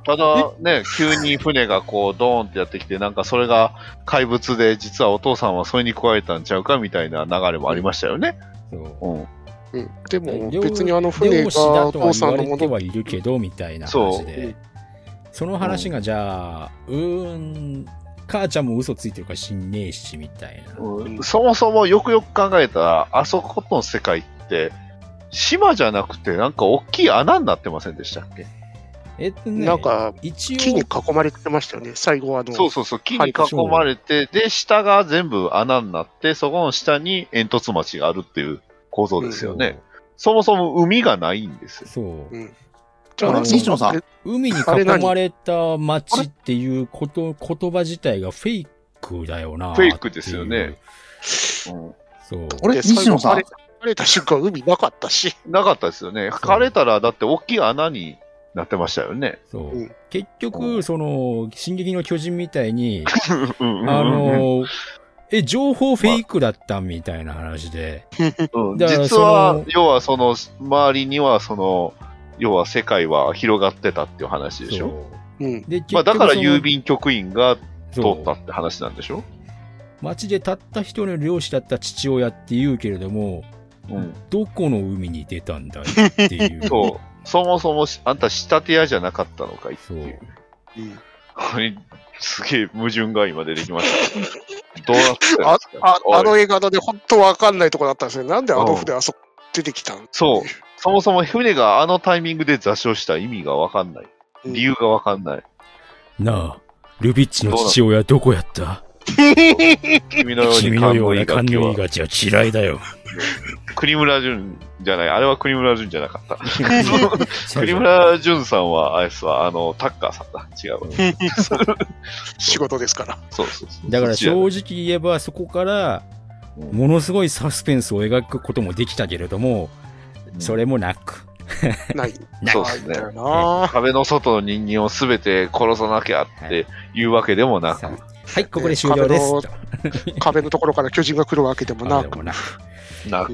ただね、急に船がこうドーンってやってきて、なんかそれが怪物で、実はお父さんはそれに加えたんちゃうかみたいな流れもありましたよね。うん、でも漁別にあの船が父さんのものはいるけど、みたいなそう話で。その話がじゃあ、うーん、母ちゃんも嘘ついてるから死んねえし、みたいな。うんそもそもよくよく考えたら、あそこの世界って、島じゃなくて、なんか大きい穴になってませんでしたっけ、えっとね、なんか一木に応、囲まれてましたよね、最後はあの、そうそうそう、木に囲まれて、で、下が全部穴になって、そこの下に煙突町があるっていう構造ですよね。そもそも海がないんですよ。そう。じゃあ、西野さん？海に囲まれた街っていうこと、言葉自体がフェイクだよな。フェイクですよねそう。あれ？で西野さん？最後晴れた瞬間、海なかったし、なかったですよね。枯れたら、だって大きい穴になってましたよね。そう。うん結局、その、進撃の巨人みたいに、あの、え、情報フェイクだったみたいな話で。うん実は要はその、周りにはその、要は世界は広がってたっていう話でしょ？そううん、で、まあ、だから郵便局員が通ったって話なんでしょ？町でたった一人の漁師だった父親って言うけれども、うん。どこの海に出たんだいっていう。そう。そもそもしあんた仕立て屋じゃなかったのかいってそう。いう。うんこれすげえ矛盾が今出てきました。どうなってたんあですか？おいああの映画で本当わかんないところだったんですよ。なんであの船あそこ出てきたん？そう。そもそも船があのタイミングで座礁した意味がわかんない。うん理由がわかんない。なあ、ルビッチの父親どこやった？君のように君のような勘勘のいいのいいガチは嫌いだよ。国村淳じゃない。あれは国村淳じゃなかった。国村淳さんは、あれですわ、あの、タッカーさんだ。違うわ。仕事ですから。そうそうそう。だから正直言えばそこからうんものすごいサスペンスを描くこともできたけれども、それもなく。ない。なくそうですね壁の外の人間をすべて殺さなきゃっていうわけでもなく、さはい、ここで終了です。壁と 壁のところから巨人が来るわけでもなく。なく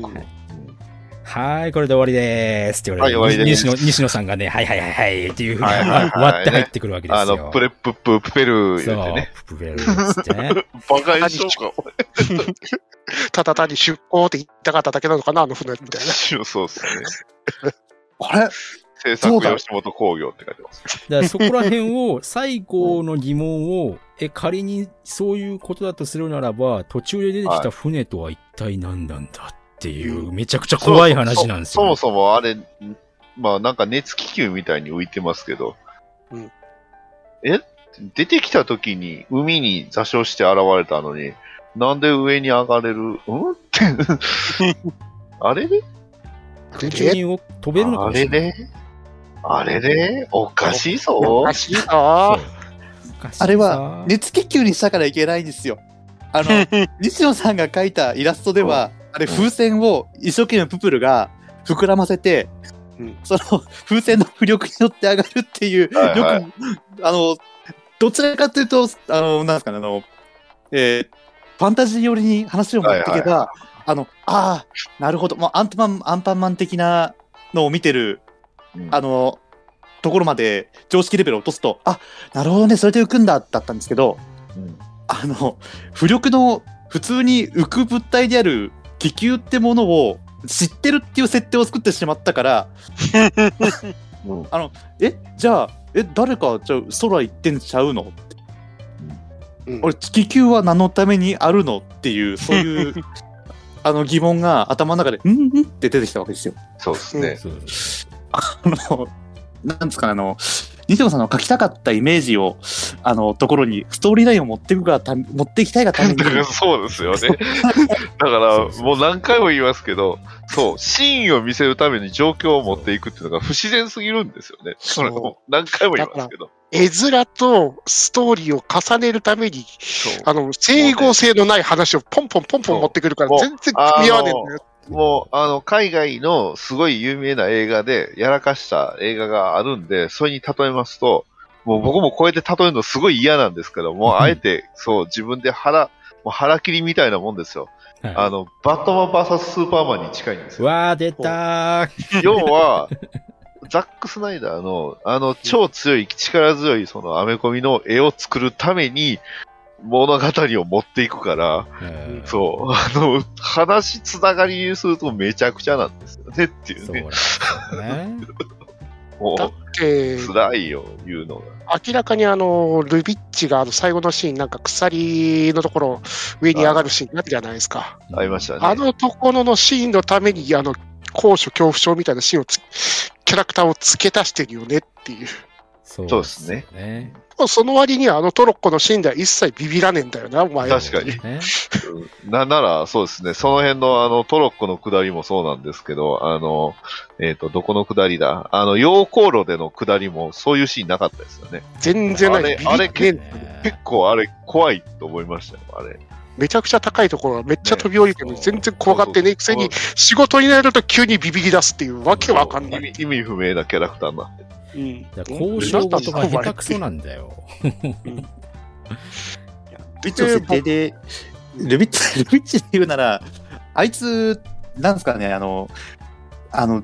はい、これで終わりです。って言われて、はい終わりです西野西野さんがね、はいはいはいはいっていうふうにはいはいはい割って入ってくるわけですよ。あの、プレップッププペルそう言ってね。、プペルっつってね。バカにしようか、お ただ単に出航って言いたかっただけなのかな、あの船みたいな。前そうですね。あれ？制作吉本工業って書いてます。だからそこら辺を、最後の疑問を、え、仮にそういうことだとするならば、途中で出てきた船とは一体何なんだっていう、めちゃくちゃ怖い話なんですよ。そもそもあれ、まあなんか熱気球みたいに浮いてますけど、うん。え？出てきた時に海に座礁して現れたのに、なんで上に上がれる？ん？って。あれ？で空中に飛べるのかあもしれない。れであれでおかしいおぞ。おかしいさあれは熱気球にしたからいけないんですよ。あの、西野さんが描いたイラストでは、あれ風船を一生懸命ププルが膨らませて、うん。その 風船の浮力によって上がるっていう、はいはい。よく、あの、どちらかというと、あの、なんですかね、あの、えーファンタジー寄りに話を持っていけば、あの、ああ、なるほど、もうアントマン、アンパンマン的なのを見てるうんあの、ところまで常識レベルを落とすと、あ、なるほどね、それで浮くんだ、だったんですけど、うん。あの、浮力の普通に浮く物体である気球ってものを知ってるっていう設定を作ってしまったから、うん。え、じゃあ、え、誰か、じゃあ空行ってんちゃうの？うん。俺、気球は何のためにあるのっていう、そういう、あの疑問が頭の中で、うんうんって出てきたわけですよ。そうですね。あの、なんですかね、あの、西野さんの書きたかったイメージを、あの、ところに、ストーリーラインを持っていくがため、持っていきたいがために だ、からそうですよね。だから、もう何回も言いますけど、そう、シーンを見せるために状況を持っていくっていうのが不自然すぎるんですよね。それも何回も言いますけど。絵面とストーリーを重ねるために、あの、整合性のない話をポンポンポンポン持ってくるから、全然組み合わねえんだよ。もう、あの、海外のすごい有名な映画で、やらかした映画があるんで、それに例えますと、もう僕もこうやって例えるのすごい嫌なんですけども、あえて、そう、自分で腹、もう腹切りみたいなもんですよ。はいあの、バットマン VS スーパーマンに近いんですよ。わー、出たー。要は、ザック・スナイダーの、あの、超強い、力強い、その、アメコミの絵を作るために、物語を持っていくから、えーそう、あの、話つながりするとめちゃくちゃなんですよねっていうね。そうね。もだって、う、辛いよ、言うのが。明らかにあの、ルビッチがあの最後のシーン、なんか鎖のところ、上に上がるシーンあるじゃないですか。ありましたね。あのところのシーンのために、あの、高所恐怖症みたいなシーンをつ、キャラクターを付け足してるよねっていう。そうですねね。その割にはあのトロッコのシーンでは一切ビビらねえんだよな、お前は。確かに。ねうんな、なら、そうですね。その辺の、あの、トロッコの下りもそうなんですけど、あの、えっ、と、どこの下りだ？あの、溶鉱炉での下りも、そういうシーンなかったですよね。全然ない。あれ結構、あれ、怖いと思いましたよ、あれ。めちゃくちゃ高いところはめっちゃ飛び降りてるのにね全然怖がってねえくせに仕事になると急にビビり出すっていうわけわかんない。意味意味不明なキャラクターになってる。うん交渉事が下手くそなんだよ。ルビッチの設定で、ルビッチ、ルビッチで言うなら、あいつ、なんですかね、あの、あの、い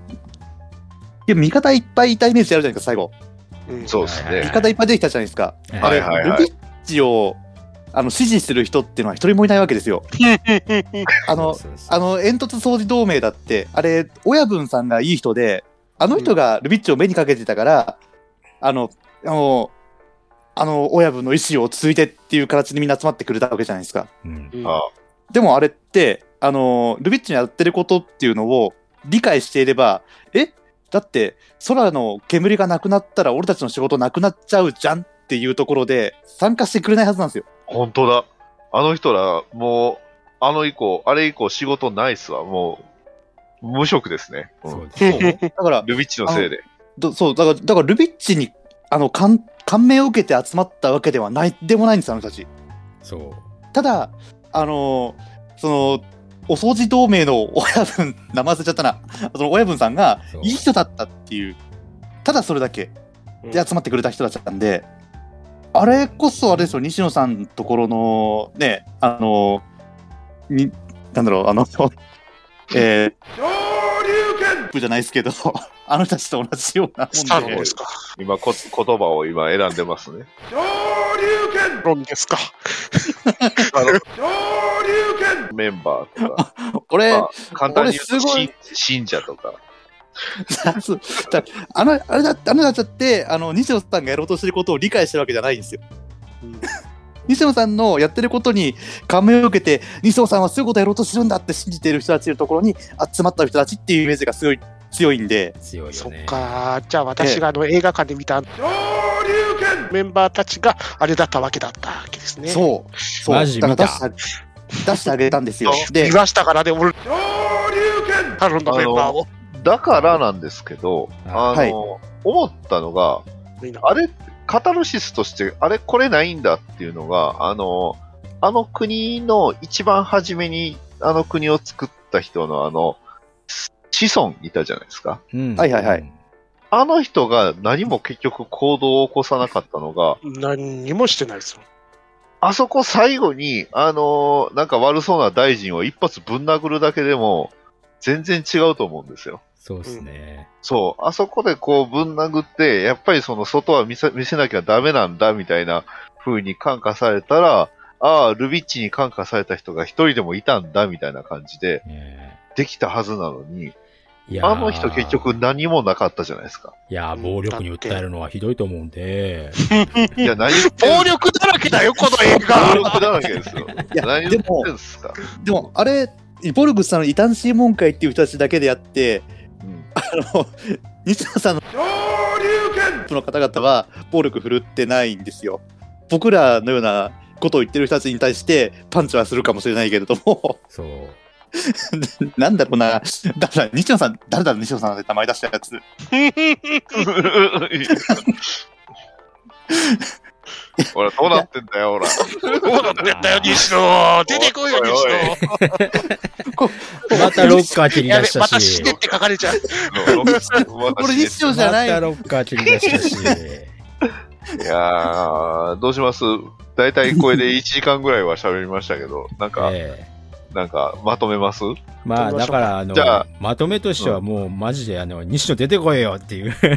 や味方いっぱいいたイメージあるじゃないですか、最後。うんそうですね味。方いっぱい出てきたじゃないですか。あれ、はいはいはいルビッチを、あの、支持する人っていうのは一人もいないわけですよ。あの、あの、煙突掃除同盟だって、あれ、親分さんがいい人で、あの人がルビッチを目にかけてたから、あの、あの、あの、親分の意思を続いてっていう形でみんな集まってくれたわけじゃないですか。うんでもあれって、あの、ルビッチのやってることっていうのを理解していれば、え？だって、空の煙がなくなったら俺たちの仕事なくなっちゃうじゃんっていうところで参加してくれないはずなんですよ。本当だ。あの人ら、もう、あの以降、あれ以降仕事ないっすわ。もう、無職ですね。うんそうですだから、ルビッチのせいで。どそう、だから、だからルビッチに、あの、感、感銘を受けて集まったわけではない、でもないんですよ、あの人たち。そう。ただ、あの、その、お掃除同盟の親分、名前忘れちゃったな。その親分さんがいい人だったっていう、ただそれだけで集まってくれた人たちなんで、あれこそあれですよ、西野さんのところの、ね、あの、に、なんだろう、あの、えー、じゃないですけど、あの人たちと同じようなもんでですか。今こ、言葉を今選んでますね。ロンですか。あのメンバーとか、俺、まあ簡単に言うと俺すごい信信者とか。あの、あれだって、あの人たちだって、あの、西野さんがやろうとしてることを理解してるわけじゃないんですよ。うん西野さんのやってることに感銘を受けて、西野さんはそういうことやろうとしてるんだって信じている人たちのところに集まった人たちっていうイメージがすごい強いんで、そっ強いよね。か。じゃあ私があの映画館で見たメンバーたちがあれだったわけだったわけですね。そう。そう。マジだから見出してあ出してあげたんですよ。で見、ましたからね、俺。タロンのメンバーを。だからなんですけど、あの、はい思ったのが、みんなあれ、カタルシスとして、あれ、これないんだっていうのが、あの、あの国の一番初めに、あの国を作った人のあの、子孫いたじゃないですか。うんはいはいはい。あの人が何も結局行動を起こさなかったのが、何にもしてないですよ。あそこ最後に、あのなんか悪そうな大臣を一発ぶん殴るだけでも、全然違うと思うんですよ。そうですね。そう、あそこでこうぶん殴って、やっぱりその外は見せ見せなきゃダメなんだみたいな風に感化されたら、ああ、ルビッチに感化された人が一人でもいたんだみたいな感じでねできたはずなのに、いやーあの人結局何もなかったじゃないですか。いやー、暴力に訴えるのはひどいと思うんで、いや、何暴力だらけだよ、この映暴画。力だらけですよ。いや何言ってんすか。でも、あれ、ボルグスさんの異端審問会っていう人たちだけでやって、うんあの、西野さんのの方々は暴力振るってないんですよ。僕らのようなことを言ってる人たちに対してパンチはするかもしれないけれども、そう。なんだろうな、だから西野さん、誰だろう西野さんって名前出したやつ。ほら、どうなってんだよ、ほら。どうなってんだよ、西野。出てこいよ、西野。またロッカー切り出し、たまた死しねっ。て書かれちゃう。これ西野じゃないまたロッカー切り出したし。いやー、どうします？大体これで1時間ぐらいは喋りましたけど、なんか、えなんか、まとめます？まあ、だから、あのじゃあ、まとめとしてはもう、マジで、あの、西野出てこいよっていう。じ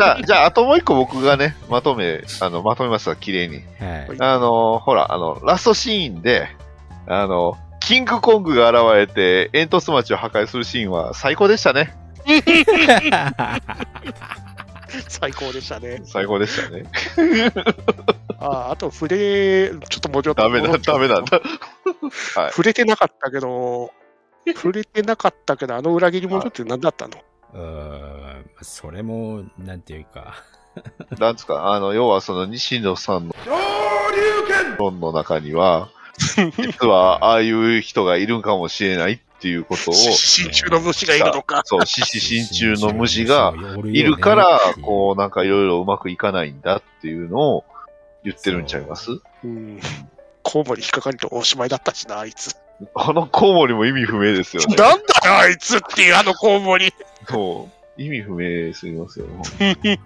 ゃあ、じゃあ、あともう一個僕がね、まとめ、あの、まとめますわ、綺麗に。はい。あの、ほら、あの、ラストシーンで、あの、キングコングが現れて、煙突町を破壊するシーンは最高でしたね。最高でしたね。最高でしたね。ああと、触れ、ちょっともうちょっとダメだ、ダメなんだ。はい。触れてなかったけど、触れてなかったけど、あの裏切り者って何だったの？うーん、それも、なんていうか。なんですか、あの、要はその西野さんの論の中には、実はああいう人がいるんかもしれないっていうことを、真鍮の虫がいるのか。そう、獅子心中の虫がいるから、こう、なんかいろいろうまくいかないんだっていうのを言ってるんちゃいます？うん。コウモリ引っかかりとおしまいだったしな、あいつ。あのコウモリも意味不明ですよね。なんだよ、あいつっていう、あのコウモリ。そう。意味不明すぎますよ。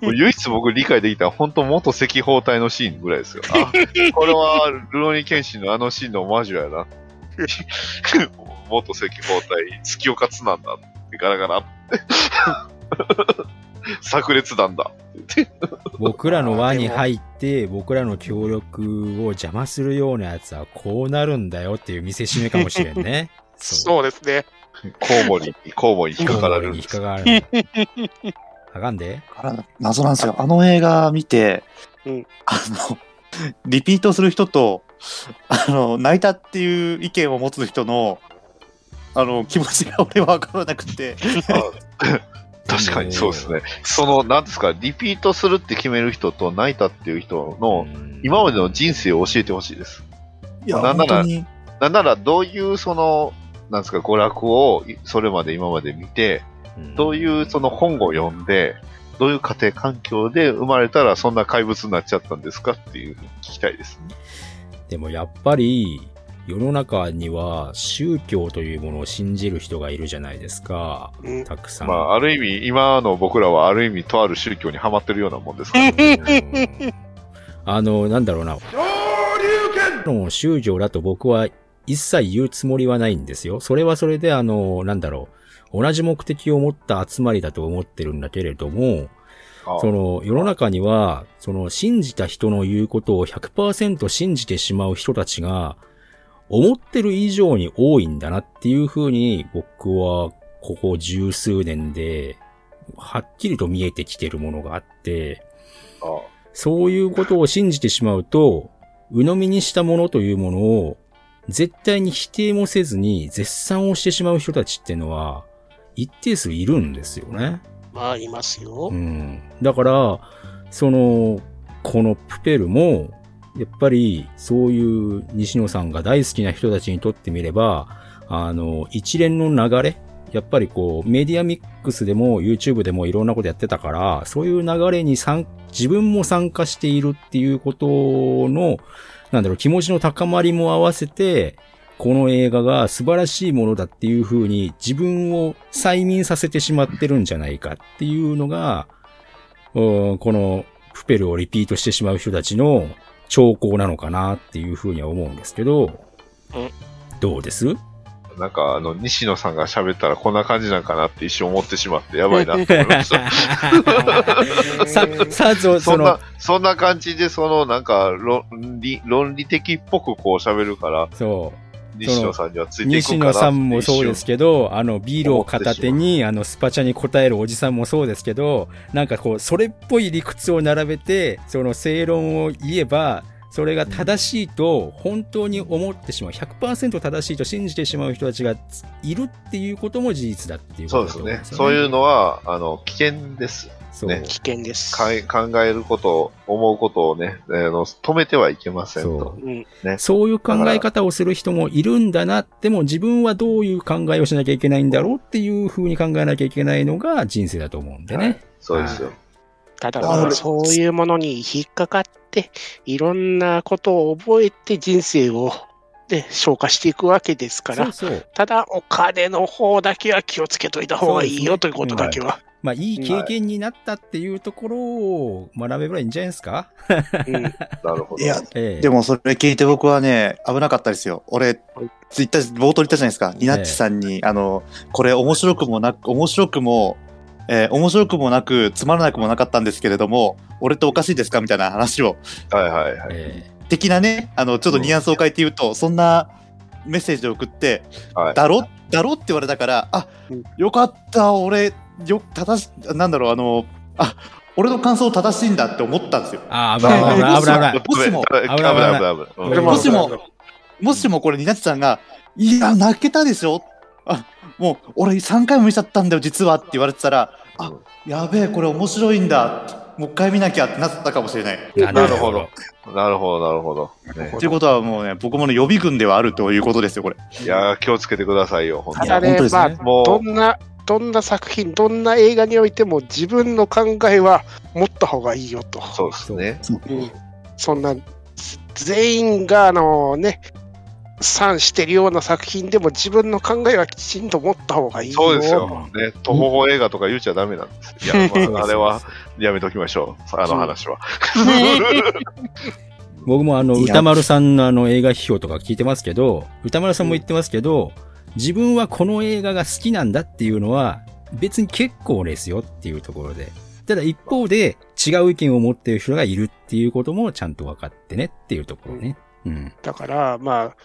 唯一僕理解できた本当元赤包帯のシーンぐらいですよ。あ、これは、ルロニケンシンのあのシーンのオマージュやな。元赤包帯、月岡津なんだってガラガラって。炸裂弾だって。僕らの輪に入って、僕らの協力を邪魔するようなやつはこうなるんだよっていう見せしめかもしれんね。そうですね。コウモリに、コウモリに引っかかられるん引っかかる。あかんで。から謎なんですよ。あの映画見て、うんあの、リピートする人と、あの、泣いたっていう意見を持つ人の、あの、気持ちが俺は分からなくて、確かにそうですね。その、なんですか、リピートするって決める人と泣いたっていう人の、今までの人生を教えてほしいです。いや、なんならなんなら、どういうその、なんですか、娯楽をいそれまで今まで見て、どういうその本を読んで、どういう家庭環境で生まれたらそんな怪物になっちゃったんですかっていう聞きたいですね。でもやっぱり、世の中には宗教というものを信じる人がいるじゃないですか。うんたくさん。まあ、ある意味、今の僕らはある意味、とある宗教にはまってるようなもんですから、ね。うんあの、なんだろうな。の宗教だと僕は一切言うつもりはないんですよ。それはそれであの、なんだろう。同じ目的を持った集まりだと思ってるんだけれども、あその世の中には、その信じた人の言うことを100%信じてしまう人たちが、思ってる以上に多いんだなっていうふうに僕はここ十数年ではっきりと見えてきてるものがあって、あそういうことを信じてしまうと、鵜呑みにしたものというものを絶対に否定もせずに絶賛をしてしまう人たちっていうのは一定数いるんですよね。まあ、いますよう。ん。だから、その、このプペルも、やっぱりそういう西野さんが大好きな人たちにとってみれば、あの、一連の流れ、やっぱりこう、メディアミックスでも YouTube でもいろんなことやってたから、そういう流れに参、自分も参加しているっていうことの、なんだろう、気持ちの高まりも合わせて、この映画が素晴らしいものだっていう風に自分を催眠させてしまってるんじゃないかっていうのが、うんこのプペルをリピートしてしまう人たちの兆候なのかなっていう風には思うんですけどうん、どうです？なんか、あの、西野さんが喋ったらこんな感じなんかなって一瞬思ってしまって、やばいなって思いました。そんな、、そんな感じで、その、なんか、論理、論理的っぽくこう喋るから、そう。西野さんにはついていく西野さんもそうですけけど、あの、ビールを片手に、あの、スパチャに答えるおじさんもそうですけど、なんかこう、それっぽい理屈を並べて、その正論を言えば、それが正しいと本当に思ってしまう、100%正しいと信じてしまう人たちがいるっていうことも事実だっていうことそうですね。だと思んですよそういうのは、あの、危険です。そうね危険です。かい考えること、思うことをね、あの止めてはいけませんと。そううん。そういう考え方をする人もいるんだな。でも自分はどういう考えをしなきゃいけないんだろうっていう風に考えなきゃいけないのが人生だと思うんでね。はいそうですよ。ただあ俺まあ、そういうものに引っかかって、いろんなことを覚えて人生を、ね、消化していくわけですから、そうそう。ただお金の方だけは気をつけといた方がいいよということだけは。まあ、いい経験になったっていうところを学べばいいんじゃないですか、うん。なるほど。いや、ええ。でもそれ聞いて僕はね、危なかったですよ。俺、ツイッター、冒頭言ったじゃないですか。ニナッチさんに、あの、これ面白くもなく、面白くも、えー面白くもなく、つまらなくもなかったんですけれども、俺っておかしいですか？みたいな話を、はいはいはい。え的なね、あの、ちょっとニュアンスを変えて言うと、そんなメッセージを送って、はい。だろ？だろ？って言われたから、あうん、よかった、俺、よ、正し、なんだろう、あの、あ、俺の感想正しいんだって思ったんですよ。えああ、危ない危ない危ない危ない。もしも危ない危ない危ない。うんでももしも、もしもこれ、ニナッチさんが、いや、泣けたでしょ？あ、もう、俺3回も見ちゃったんだよ、実はって言われてたら、あ、やべえ、これ面白いんだ。もう一回見なきゃってなったかもしれない。あなるほど。なるほど、なるほど。ねということはもうね、僕もね、予備軍ではあるということですよ、これ。いやー、気をつけてくださいよ、本当に。ただね、本当ですねまあ、もう、どんな、どんな作品、どんな映画においても自分の考えは持った方がいいよと。そうですね。うんそんな、全員が、あのね、賛してるような作品でも自分の考えはきちんと持った方がいいよ。そうですよ。ね、徒歩法映画とか言っちゃダメなんです。いや、まあ、あれはやめときましょう。あの話は。僕もあの、歌丸さんのあの映画批評とか聞いてますけど、歌丸さんも言ってますけど、自分はこの映画が好きなんだっていうのは、別に結構ですよっていうところで。ただ一方で、違う意見を持っている人がいるっていうこともちゃんと分かってねっていうところね。うん。だから、まあ、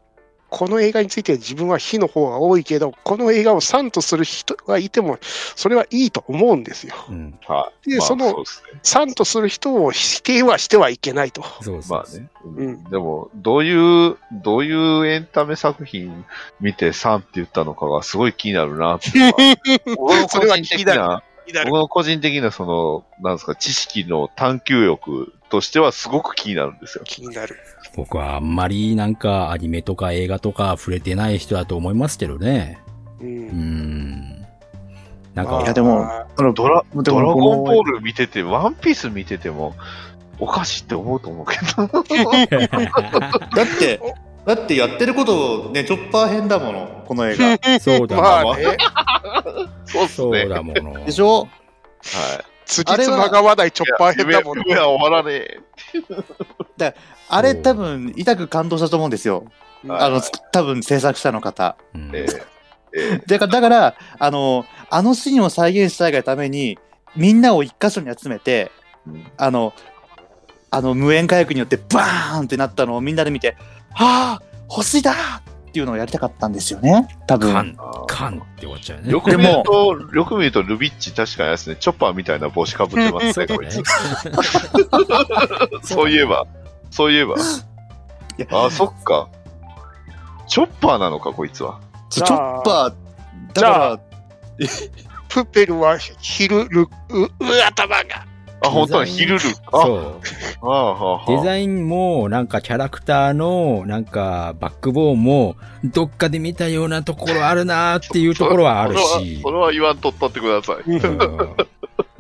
この映画については自分は非の方が多いけど、この映画を賛とする人がいても、それはいいと思うんですよ。うん。はい。まあでその。賛とする人を否定はしてはいけないと。そう。まあね。うんでも、どういう、どういうエンタメ作品見て3って言ったのかがすごい気になるなっていうのは。僕のそれは気になるな、僕の個人的なその、なんですか、知識の探求欲としてはすごく気になるんですよ。気になる。僕はあんまりなんかアニメとか映画とか触れてない人だと思いますけどね。う。うんん。なんまあか、いやでもまああのドラ、ドラゴンボール見てて、ワンピース見てても、おかしいって思うと思うけど。だって、だってやってること、ね、チョッパー編だもの、この映画。そうだまな。あね、そうっすね。そうだもの。でしょ？はい。つじつまが合わないチョッパー編だもんいや、夢は終わらねえ。あれ多分、痛く感動したと思うんですよ。はいあの、つ多分制作者の方。うんええええだから、だから、あの、あのシーンを再現したいがために、みんなを一箇所に集めて、うんあの、あの、無縁火薬によってバーンってなったのをみんなで見て、はあ、星だっていうのをやりたかったんですよね。多分。カン、カンって終わっちゃうね。よく見ると、よく見ると、ルビッチ確かにあれですね、チョッパーみたいな帽子かぶってますね、こいつ。そういえば、そういえば。やあ、そっか。チョッパーなのか、こいつは。チョッパー、だじゃかあプペルは昼ル、う、う頭が。あ、本当はヒルル。あ、そう。デザインも、なんかキャラクターの、なんかバックボーンも、どっかで見たようなところあるなーっていうところはあるしそ。れはそれは言わんとったってください。うん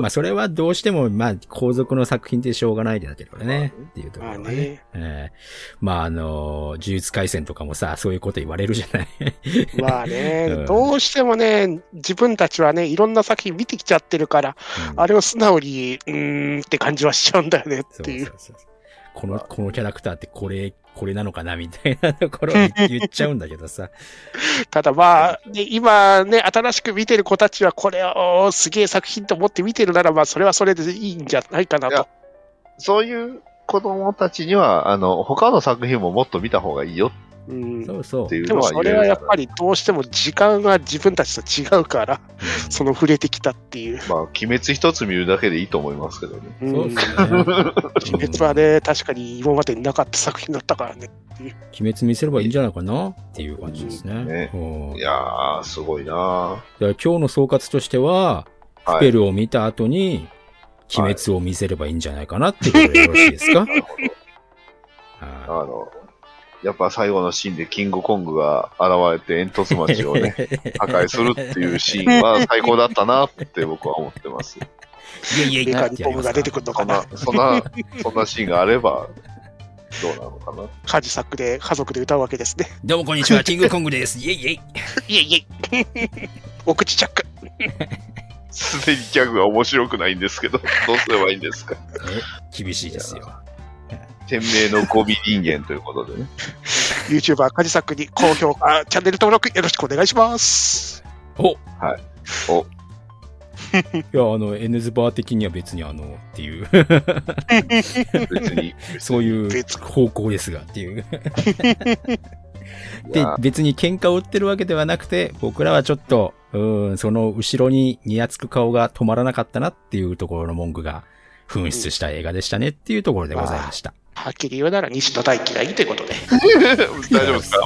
まあそれはどうしても、まあ皇族の作品ってしょうがないんだけどね。っていうとこまあろはね。ね。ええまああの、呪術廻戦とかもさ、そういうこと言われるじゃない。まあね、うんどうしてもね、自分たちはね、いろんな作品見てきちゃってるから、うんあれを素直に、うーんって感じはしちゃうんだよねっそうていう。そうそうこの、このキャラクターってこれ、これなのかなみたいなところを言 言っちゃうんだけどさ。ただまあ、ね、今ね、新しく見てる子たちはこれをすげえ作品と思って見てるならば、それはそれでいいんじゃないかなと。そういう子供たちには、あの、他の作品ももっと見た方がいいようんそうそう。でもそれはやっぱりどうしても時間が自分たちと違うから、うんその触れてきたっていう。まあ、鬼滅一つ見るだけでいいと思いますけどね。うんそうですね。鬼滅はね、確かに今までになかった作品だったからね。鬼滅見せればいいんじゃないかなっていう感じですね。ねうんいやー、すごいなだから今日の総括としては、ー。スペルを見た後に、鬼滅を見せればいいんじゃないかなっていうことでよろしいですか？なるほど。あはの、やっぱ最後のシーンでキングコングが現れて煙突町をね、破壊するっていうシーンは 最高だったなって僕は思ってます。いやいやいメやカニコムが出てくるのかなそんな、。そんな、シーンがあれば、どうなのかな。カジサックで家族で歌うわけですね。どうもこんにちは、キングコングです。イェイイェイ。いえいえ。お口チャック。すでにギャグが面白くないんですけど、どうすればいいんですか？え厳しいですよ。天命のゴミ人間ということでね。YouTuber カジサックに高評価、チャンネル登録よろしくお願いします。おお、いや、あの、N ズバー的には別にあの、っていう、別に。そういう別方向ですが、っていう。で別に喧嘩を売ってるわけではなくて、僕らはちょっと、うーん、その後ろににやつく顔が止まらなかったなっていうところの文句が紛失した映画でしたねっていうところでございました。はっきり言うなら西野大嫌いということで。大丈夫ですか？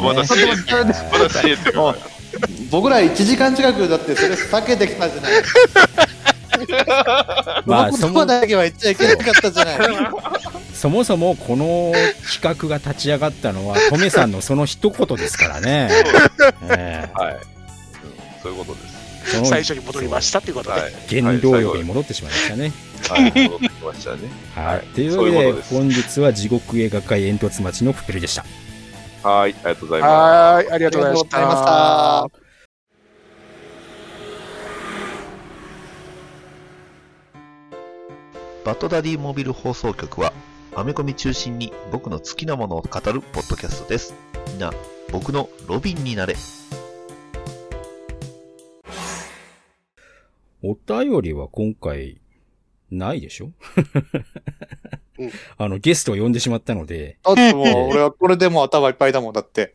ま僕ら1時間近くだってそれ避けてきたじゃない。まあ、そも言葉だけは言っちゃいけなかったじゃない。そもそもこの企画が立ち上がったのは、トメさんのその一言ですからね。えはい、うんそういうことです。最初に戻りましたということで。はい。原動力に戻ってしまいましたね。はい、戻ってきましたね。はい。というわけで、本日は地獄映画界煙突町のプペルでした。はい、ありがとうございまはーい、ありがとうございましありがとうございまたし。バッドダディモビル放送局は、アメコミ中心に僕の好きなものを語るポッドキャストです。みんな、僕のロビンになれ。お便りは今回、ないでしょ、うん。あの、ゲストを呼んでしまったので、だってもう俺はこれでもう頭いっぱいだもんだって。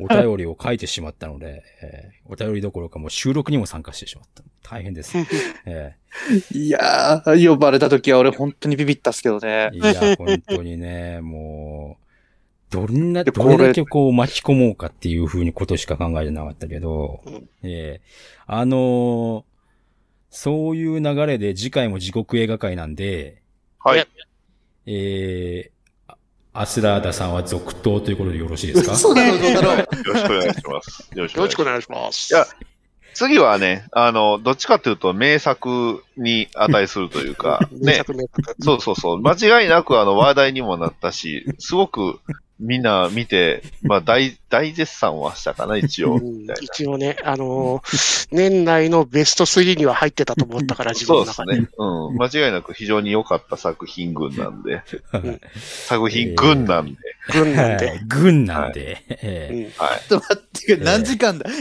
お便りを書いてしまったので、えーお便りどころかもう収録にも参加してしまった。大変です。えいやー、呼ばれた時は俺本当にビビったっすけどね。ー。いや、本当にね、もう、どんな、でどれだこけこう巻き込もうかっていう風にことしか考えてなかったけど、うん。えーあのーそういう流れで次回も地獄映画会なんで、す。はい。えー、あアスラーダさんは続投ということでよろしいですか？そうだろう、そうだろう。よろしくお願いします。よろしくお願いします。よろしくお願いします。いや次はね、あの、どっちかというと名作に値するというか、名 ね、作名作。そうそうそう、間違いなくあの話題にもなったし、すごくみんな見て、まあ大、大絶賛はしたかな、一応。一応ね、あのー年内のベスト3には入ってたと思ったから、自分の中で。そうですね。うん。間違いなく非常に良かった作品群なんで、ん作品群なんで、軍なんで。はい軍なんで、はい。ちょっと待って、何時間だ？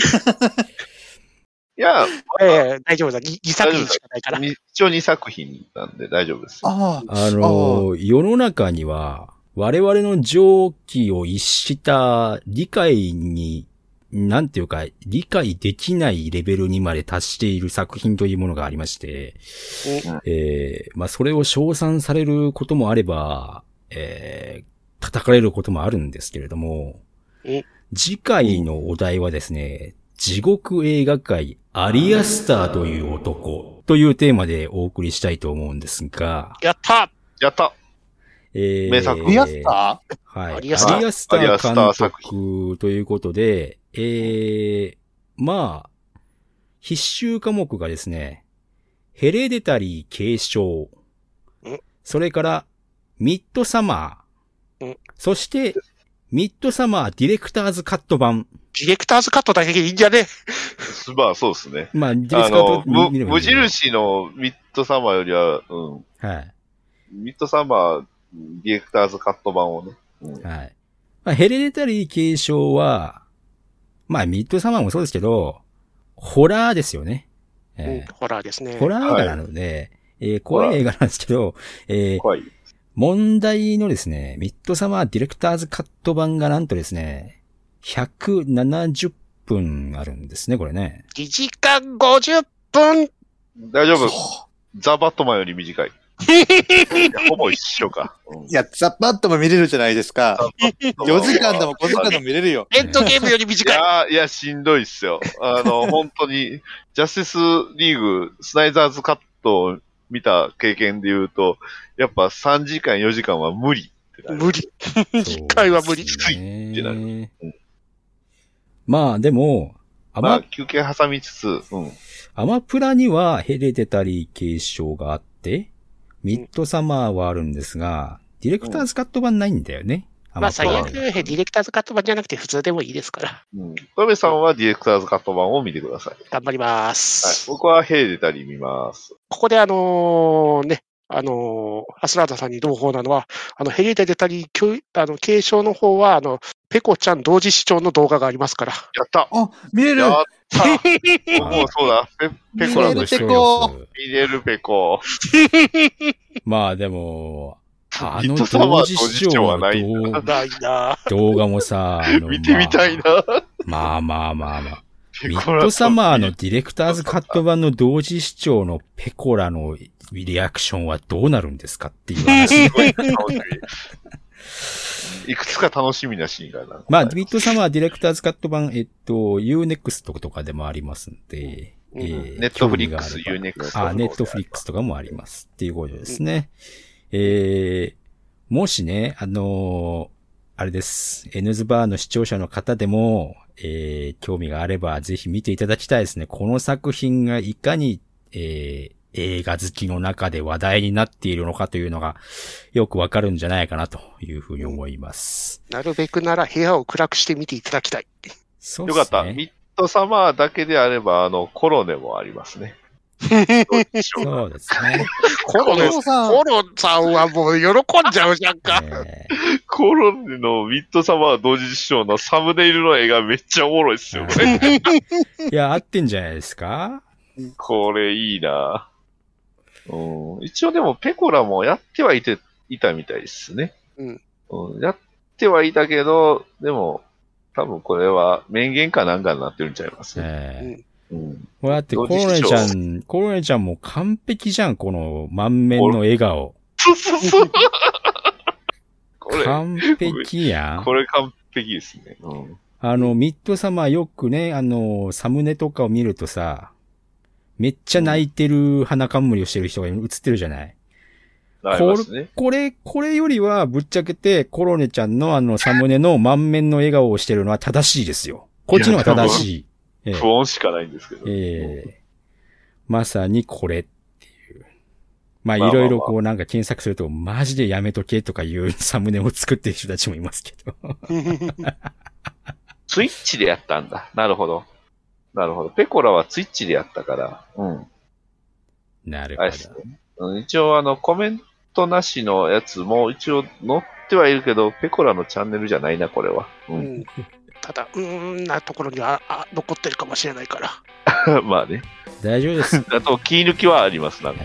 いや、ええ大丈夫だ。2作品しかないから。に一応2作品なんで大丈夫です。ああ、あのー世の中には、我々の常軌を逸した理解に、なんていうか、理解できないレベルにまで達している作品というものがありまして、うんえーまあ、それを称賛されることもあれば、えー、叩かれることもあるんですけれどもうん、次回のお題はですね、地獄映画界アリアスターという男というテーマでお送りしたいと思うんですが、やった！やったえー名作。リアスタはい。リアスターリアスタアリアスター監督ということで、えー、まあ、必修科目がですね、ヘレディタリー継承。ん、それから、ミッドサマー。ん、そして、ミッドサマーディレクターズカット版。ディレクターズカットだけでいいんじゃね？まあそうですね。まあ、ディレクターズカット無印のミッドサマーよりは、うん、はい。ミッドサマーディレクターズカット版をね。うんはい。まあ、ヘレディタリー継承は、まあ、ミッドサマーもそうですけど、ホラーですよね。うんえーホラーですね。ホラー映画なので、えー怖い映画なんですけど、えー怖い。問題のですね、ミッドサマーディレクターズカット版がなんとですね、170分あるんですね、これね。2時間50分大丈夫。ザ・バットマンより短い。い やほぼ一緒か。うんいや、ザ・バットも見れるじゃないですか。4時間でも5時間でも見れるよ。エンドゲームよりい短い。やーいや、しんどいっすよ。あの、本当に、ジャスティスリーグ、スナイザーズカットを見た経験で言うと、やっぱ3時間、4時間は無理ってなる。無理。次回は無理。そうですねってなるうんまあでも、アマまあ、休憩挟みつつ、うん。アマプラにはヘレデタリー継承があって、ミッドサマーはあるんですが、ディレクターズカット版ないんだよね。まあ、最悪、ディレクターズカット版じゃなくて普通でもいいですから。うん。トメさんはディレクターズカット版を見てください。頑張りまはい。す。僕はヘイデタリー見ます。ここであのね、あのーアスラーダさんにどうこうなのは、あの、ヘリデタリー教あの継承の方は、あの、ペコちゃん同時視聴の動画がありますから。やったあ、見れるやっもそうだ。ペペコラの人見れるペコ見れるペコ。まあでも、あの同時視聴はないんの動ないな動画もさ、見てみたいな。まあまあまあまあ。ミッドサマーのディレクターズカット版の同時視聴のペコラのリアクションはどうなるんですかっていう話。いくつか楽しみなシーンがな。まあ、ミッドサマーディレクターズカット版、えっと、Unext とかでもありますんで、うんえーネットフリックス、Unext。あ、ネットフリックスとかもありますっていうことですね。えー、もしね、あのーあれです。N ズバーの視聴者の方でも、えー、興味があればぜひ見ていただきたいですね。この作品がいかに、えー、映画好きの中で話題になっているのかというのがよくわかるんじゃないかなというふうに思います。なるべくなら部屋を暗くして見ていただきたい。そうよかった。ねミッドサマーだけであれば、あの、コロネもありますね。そうですね。コロネコロさんコロさんはもう喜んじゃうじゃんか。えコロネのミッドサマー同時視聴のサムネイルの絵がめっちゃおもろいっすよ、これ。ーいや、合ってんじゃないですか？これいいなうん。一応でもペコラもやってはいて、いたみたいですね。うんうん。やってはいたけど、でも、多分これは面言かなんかになってるんちゃいます？ね。ええうん。これだってコロネちゃん、コロネちゃんも完璧じゃん、この満面の笑顔。そうそうそう。これ、完璧やん。これ完璧ですね。うん。あの、ミッドサマーよくね、あの、サムネとかを見るとさ、めっちゃ泣いてる鼻冠をしてる人が映ってるじゃない？ありますね。これ、これよりはぶっちゃけてコロネちゃんのあのサムネの満面の笑顔をしてるのは正しいですよ。こっちの方が正しい。ええ不穏しかないんですけど。ええまさにこれっていう。まあいろいろこうなんか検索すると、マジでやめとけとかいうサムネを作ってる人たちもいますけど。ツイッチでやったんだ。なるほど。なるほど。ペコラはツイッチでやったから。うん。なるほど一応あの、コメントなしのやつも一応載ってはいるけど、ペコラのチャンネルじゃないな、これは。う。うんんただ、うーんなところにはあ残ってるかもしれないから。まあね。大丈夫です。あと、切り抜きはあります、なんか。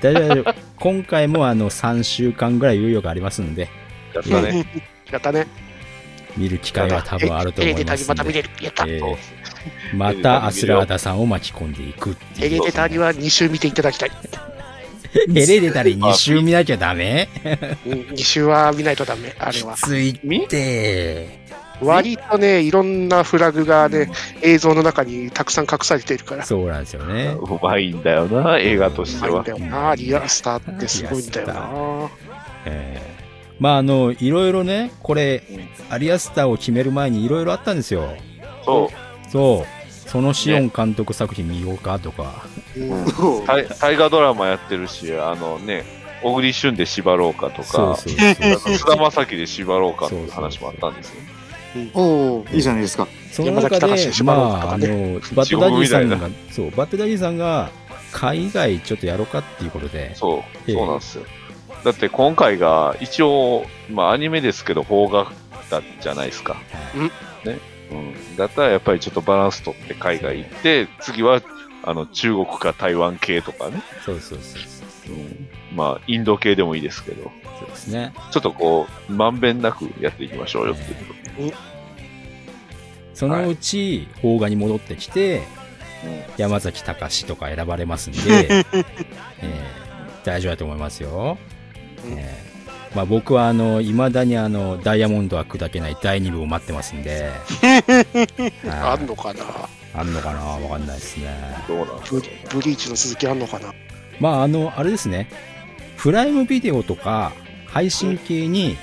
大丈夫、大丈夫。今回もあの3週間ぐらい猶予がありますんで、やったね。やったね。見る機会は多分あると思いますんで。やった。えそうえ またアスラーダさんを巻き込んでいくってヘいう。レデタリは2週見ていただきたい。ヘレデタリ2週見なきゃダメ？うん、2週は見ないとダメ、あれはき。ついって。割とね、いろんなフラグがね、映像の中にたくさん隠されているから。そうなんですよね。うまいんだよな、映画としてはうまいんだ。よな、リアスターってすごいんだよな。ええまああの、いろいろね、これ、アリアスターを決める前にいろいろあったんですよ。そう。そう。そのシオン監督作品見ようかとか。うん大大河ドラマやってるし、あのね、小栗旬で縛ろうかとか、菅田将暉で縛ろうかっていう話もあったんですよ。おおいいじゃないですか。その中で山崎隆、ま縛ろうかとあ、あかねの、バッドダディさん地が、そう、バッドダディさんが、海外ちょっとやろうかっていうことで、そう、ええそうなんですよ。だって今回が一応、まあアニメですけど邦画だじゃないですか。うんね。うん。だったらやっぱりちょっとバランス取って海外行って、次はあの中国か台湾系とかね。そうそうそうそう。うん。まあインド系でもいいですけど、そうですね。ちょっとこう、まんべんなくやっていきましょうよっていうことそのうち、邦画に戻ってきて、うん山崎隆とか選ばれますんで、えー大丈夫だと思いますよ。うんえーまあ僕はあの、未だにあの、ダイヤモンドは砕けない第2部を待ってますんで、あんのかな？あんのかな？わかんないですね。どうなんですブかブリーチの続きあんのかな？まああの、あれですね。プライムビデオとか配信系に、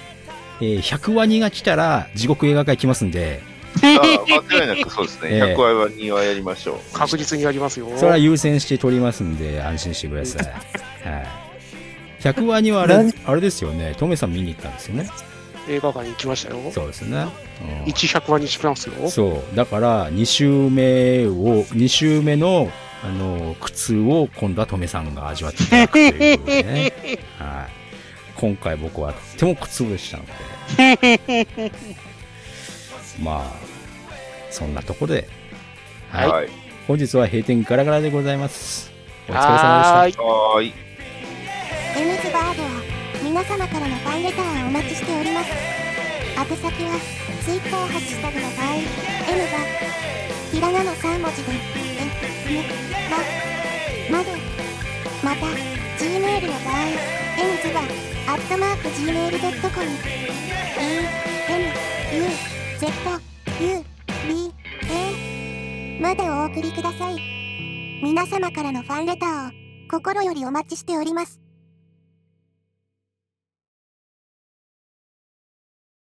えー100話2が来たら地獄映画会来ますんで、あ間違いなくそうですね。ええ100話は2話やりましょう。確実にやりますよ。それは優先して撮りますんで安心してください。はい。100話にはあれ何、あれですよね。トメさん見に行ったんですよね。映画館に行きましたよ。そうですね。うん100万にしますよ。そう。だから、2週目を、2週目の、あの、苦痛を今度はトメさんが味わっていただくというね。はい。今回僕はとっても苦痛でしたので。まあ、そんなところで、はい。はい。本日は閉店ガラガラでございます。お疲れ様はーい。はーい。エムズバーでは皆様からのファンレターをお待ちしております。宛先は Twitter ハッシュタグの場合 M がひらがな3文字でえむままで。また Gmail の場合 M ズバアットマーク Gmail.com E M U Z U B A までお送りください。皆様からのファンレターを心よりお待ちしております。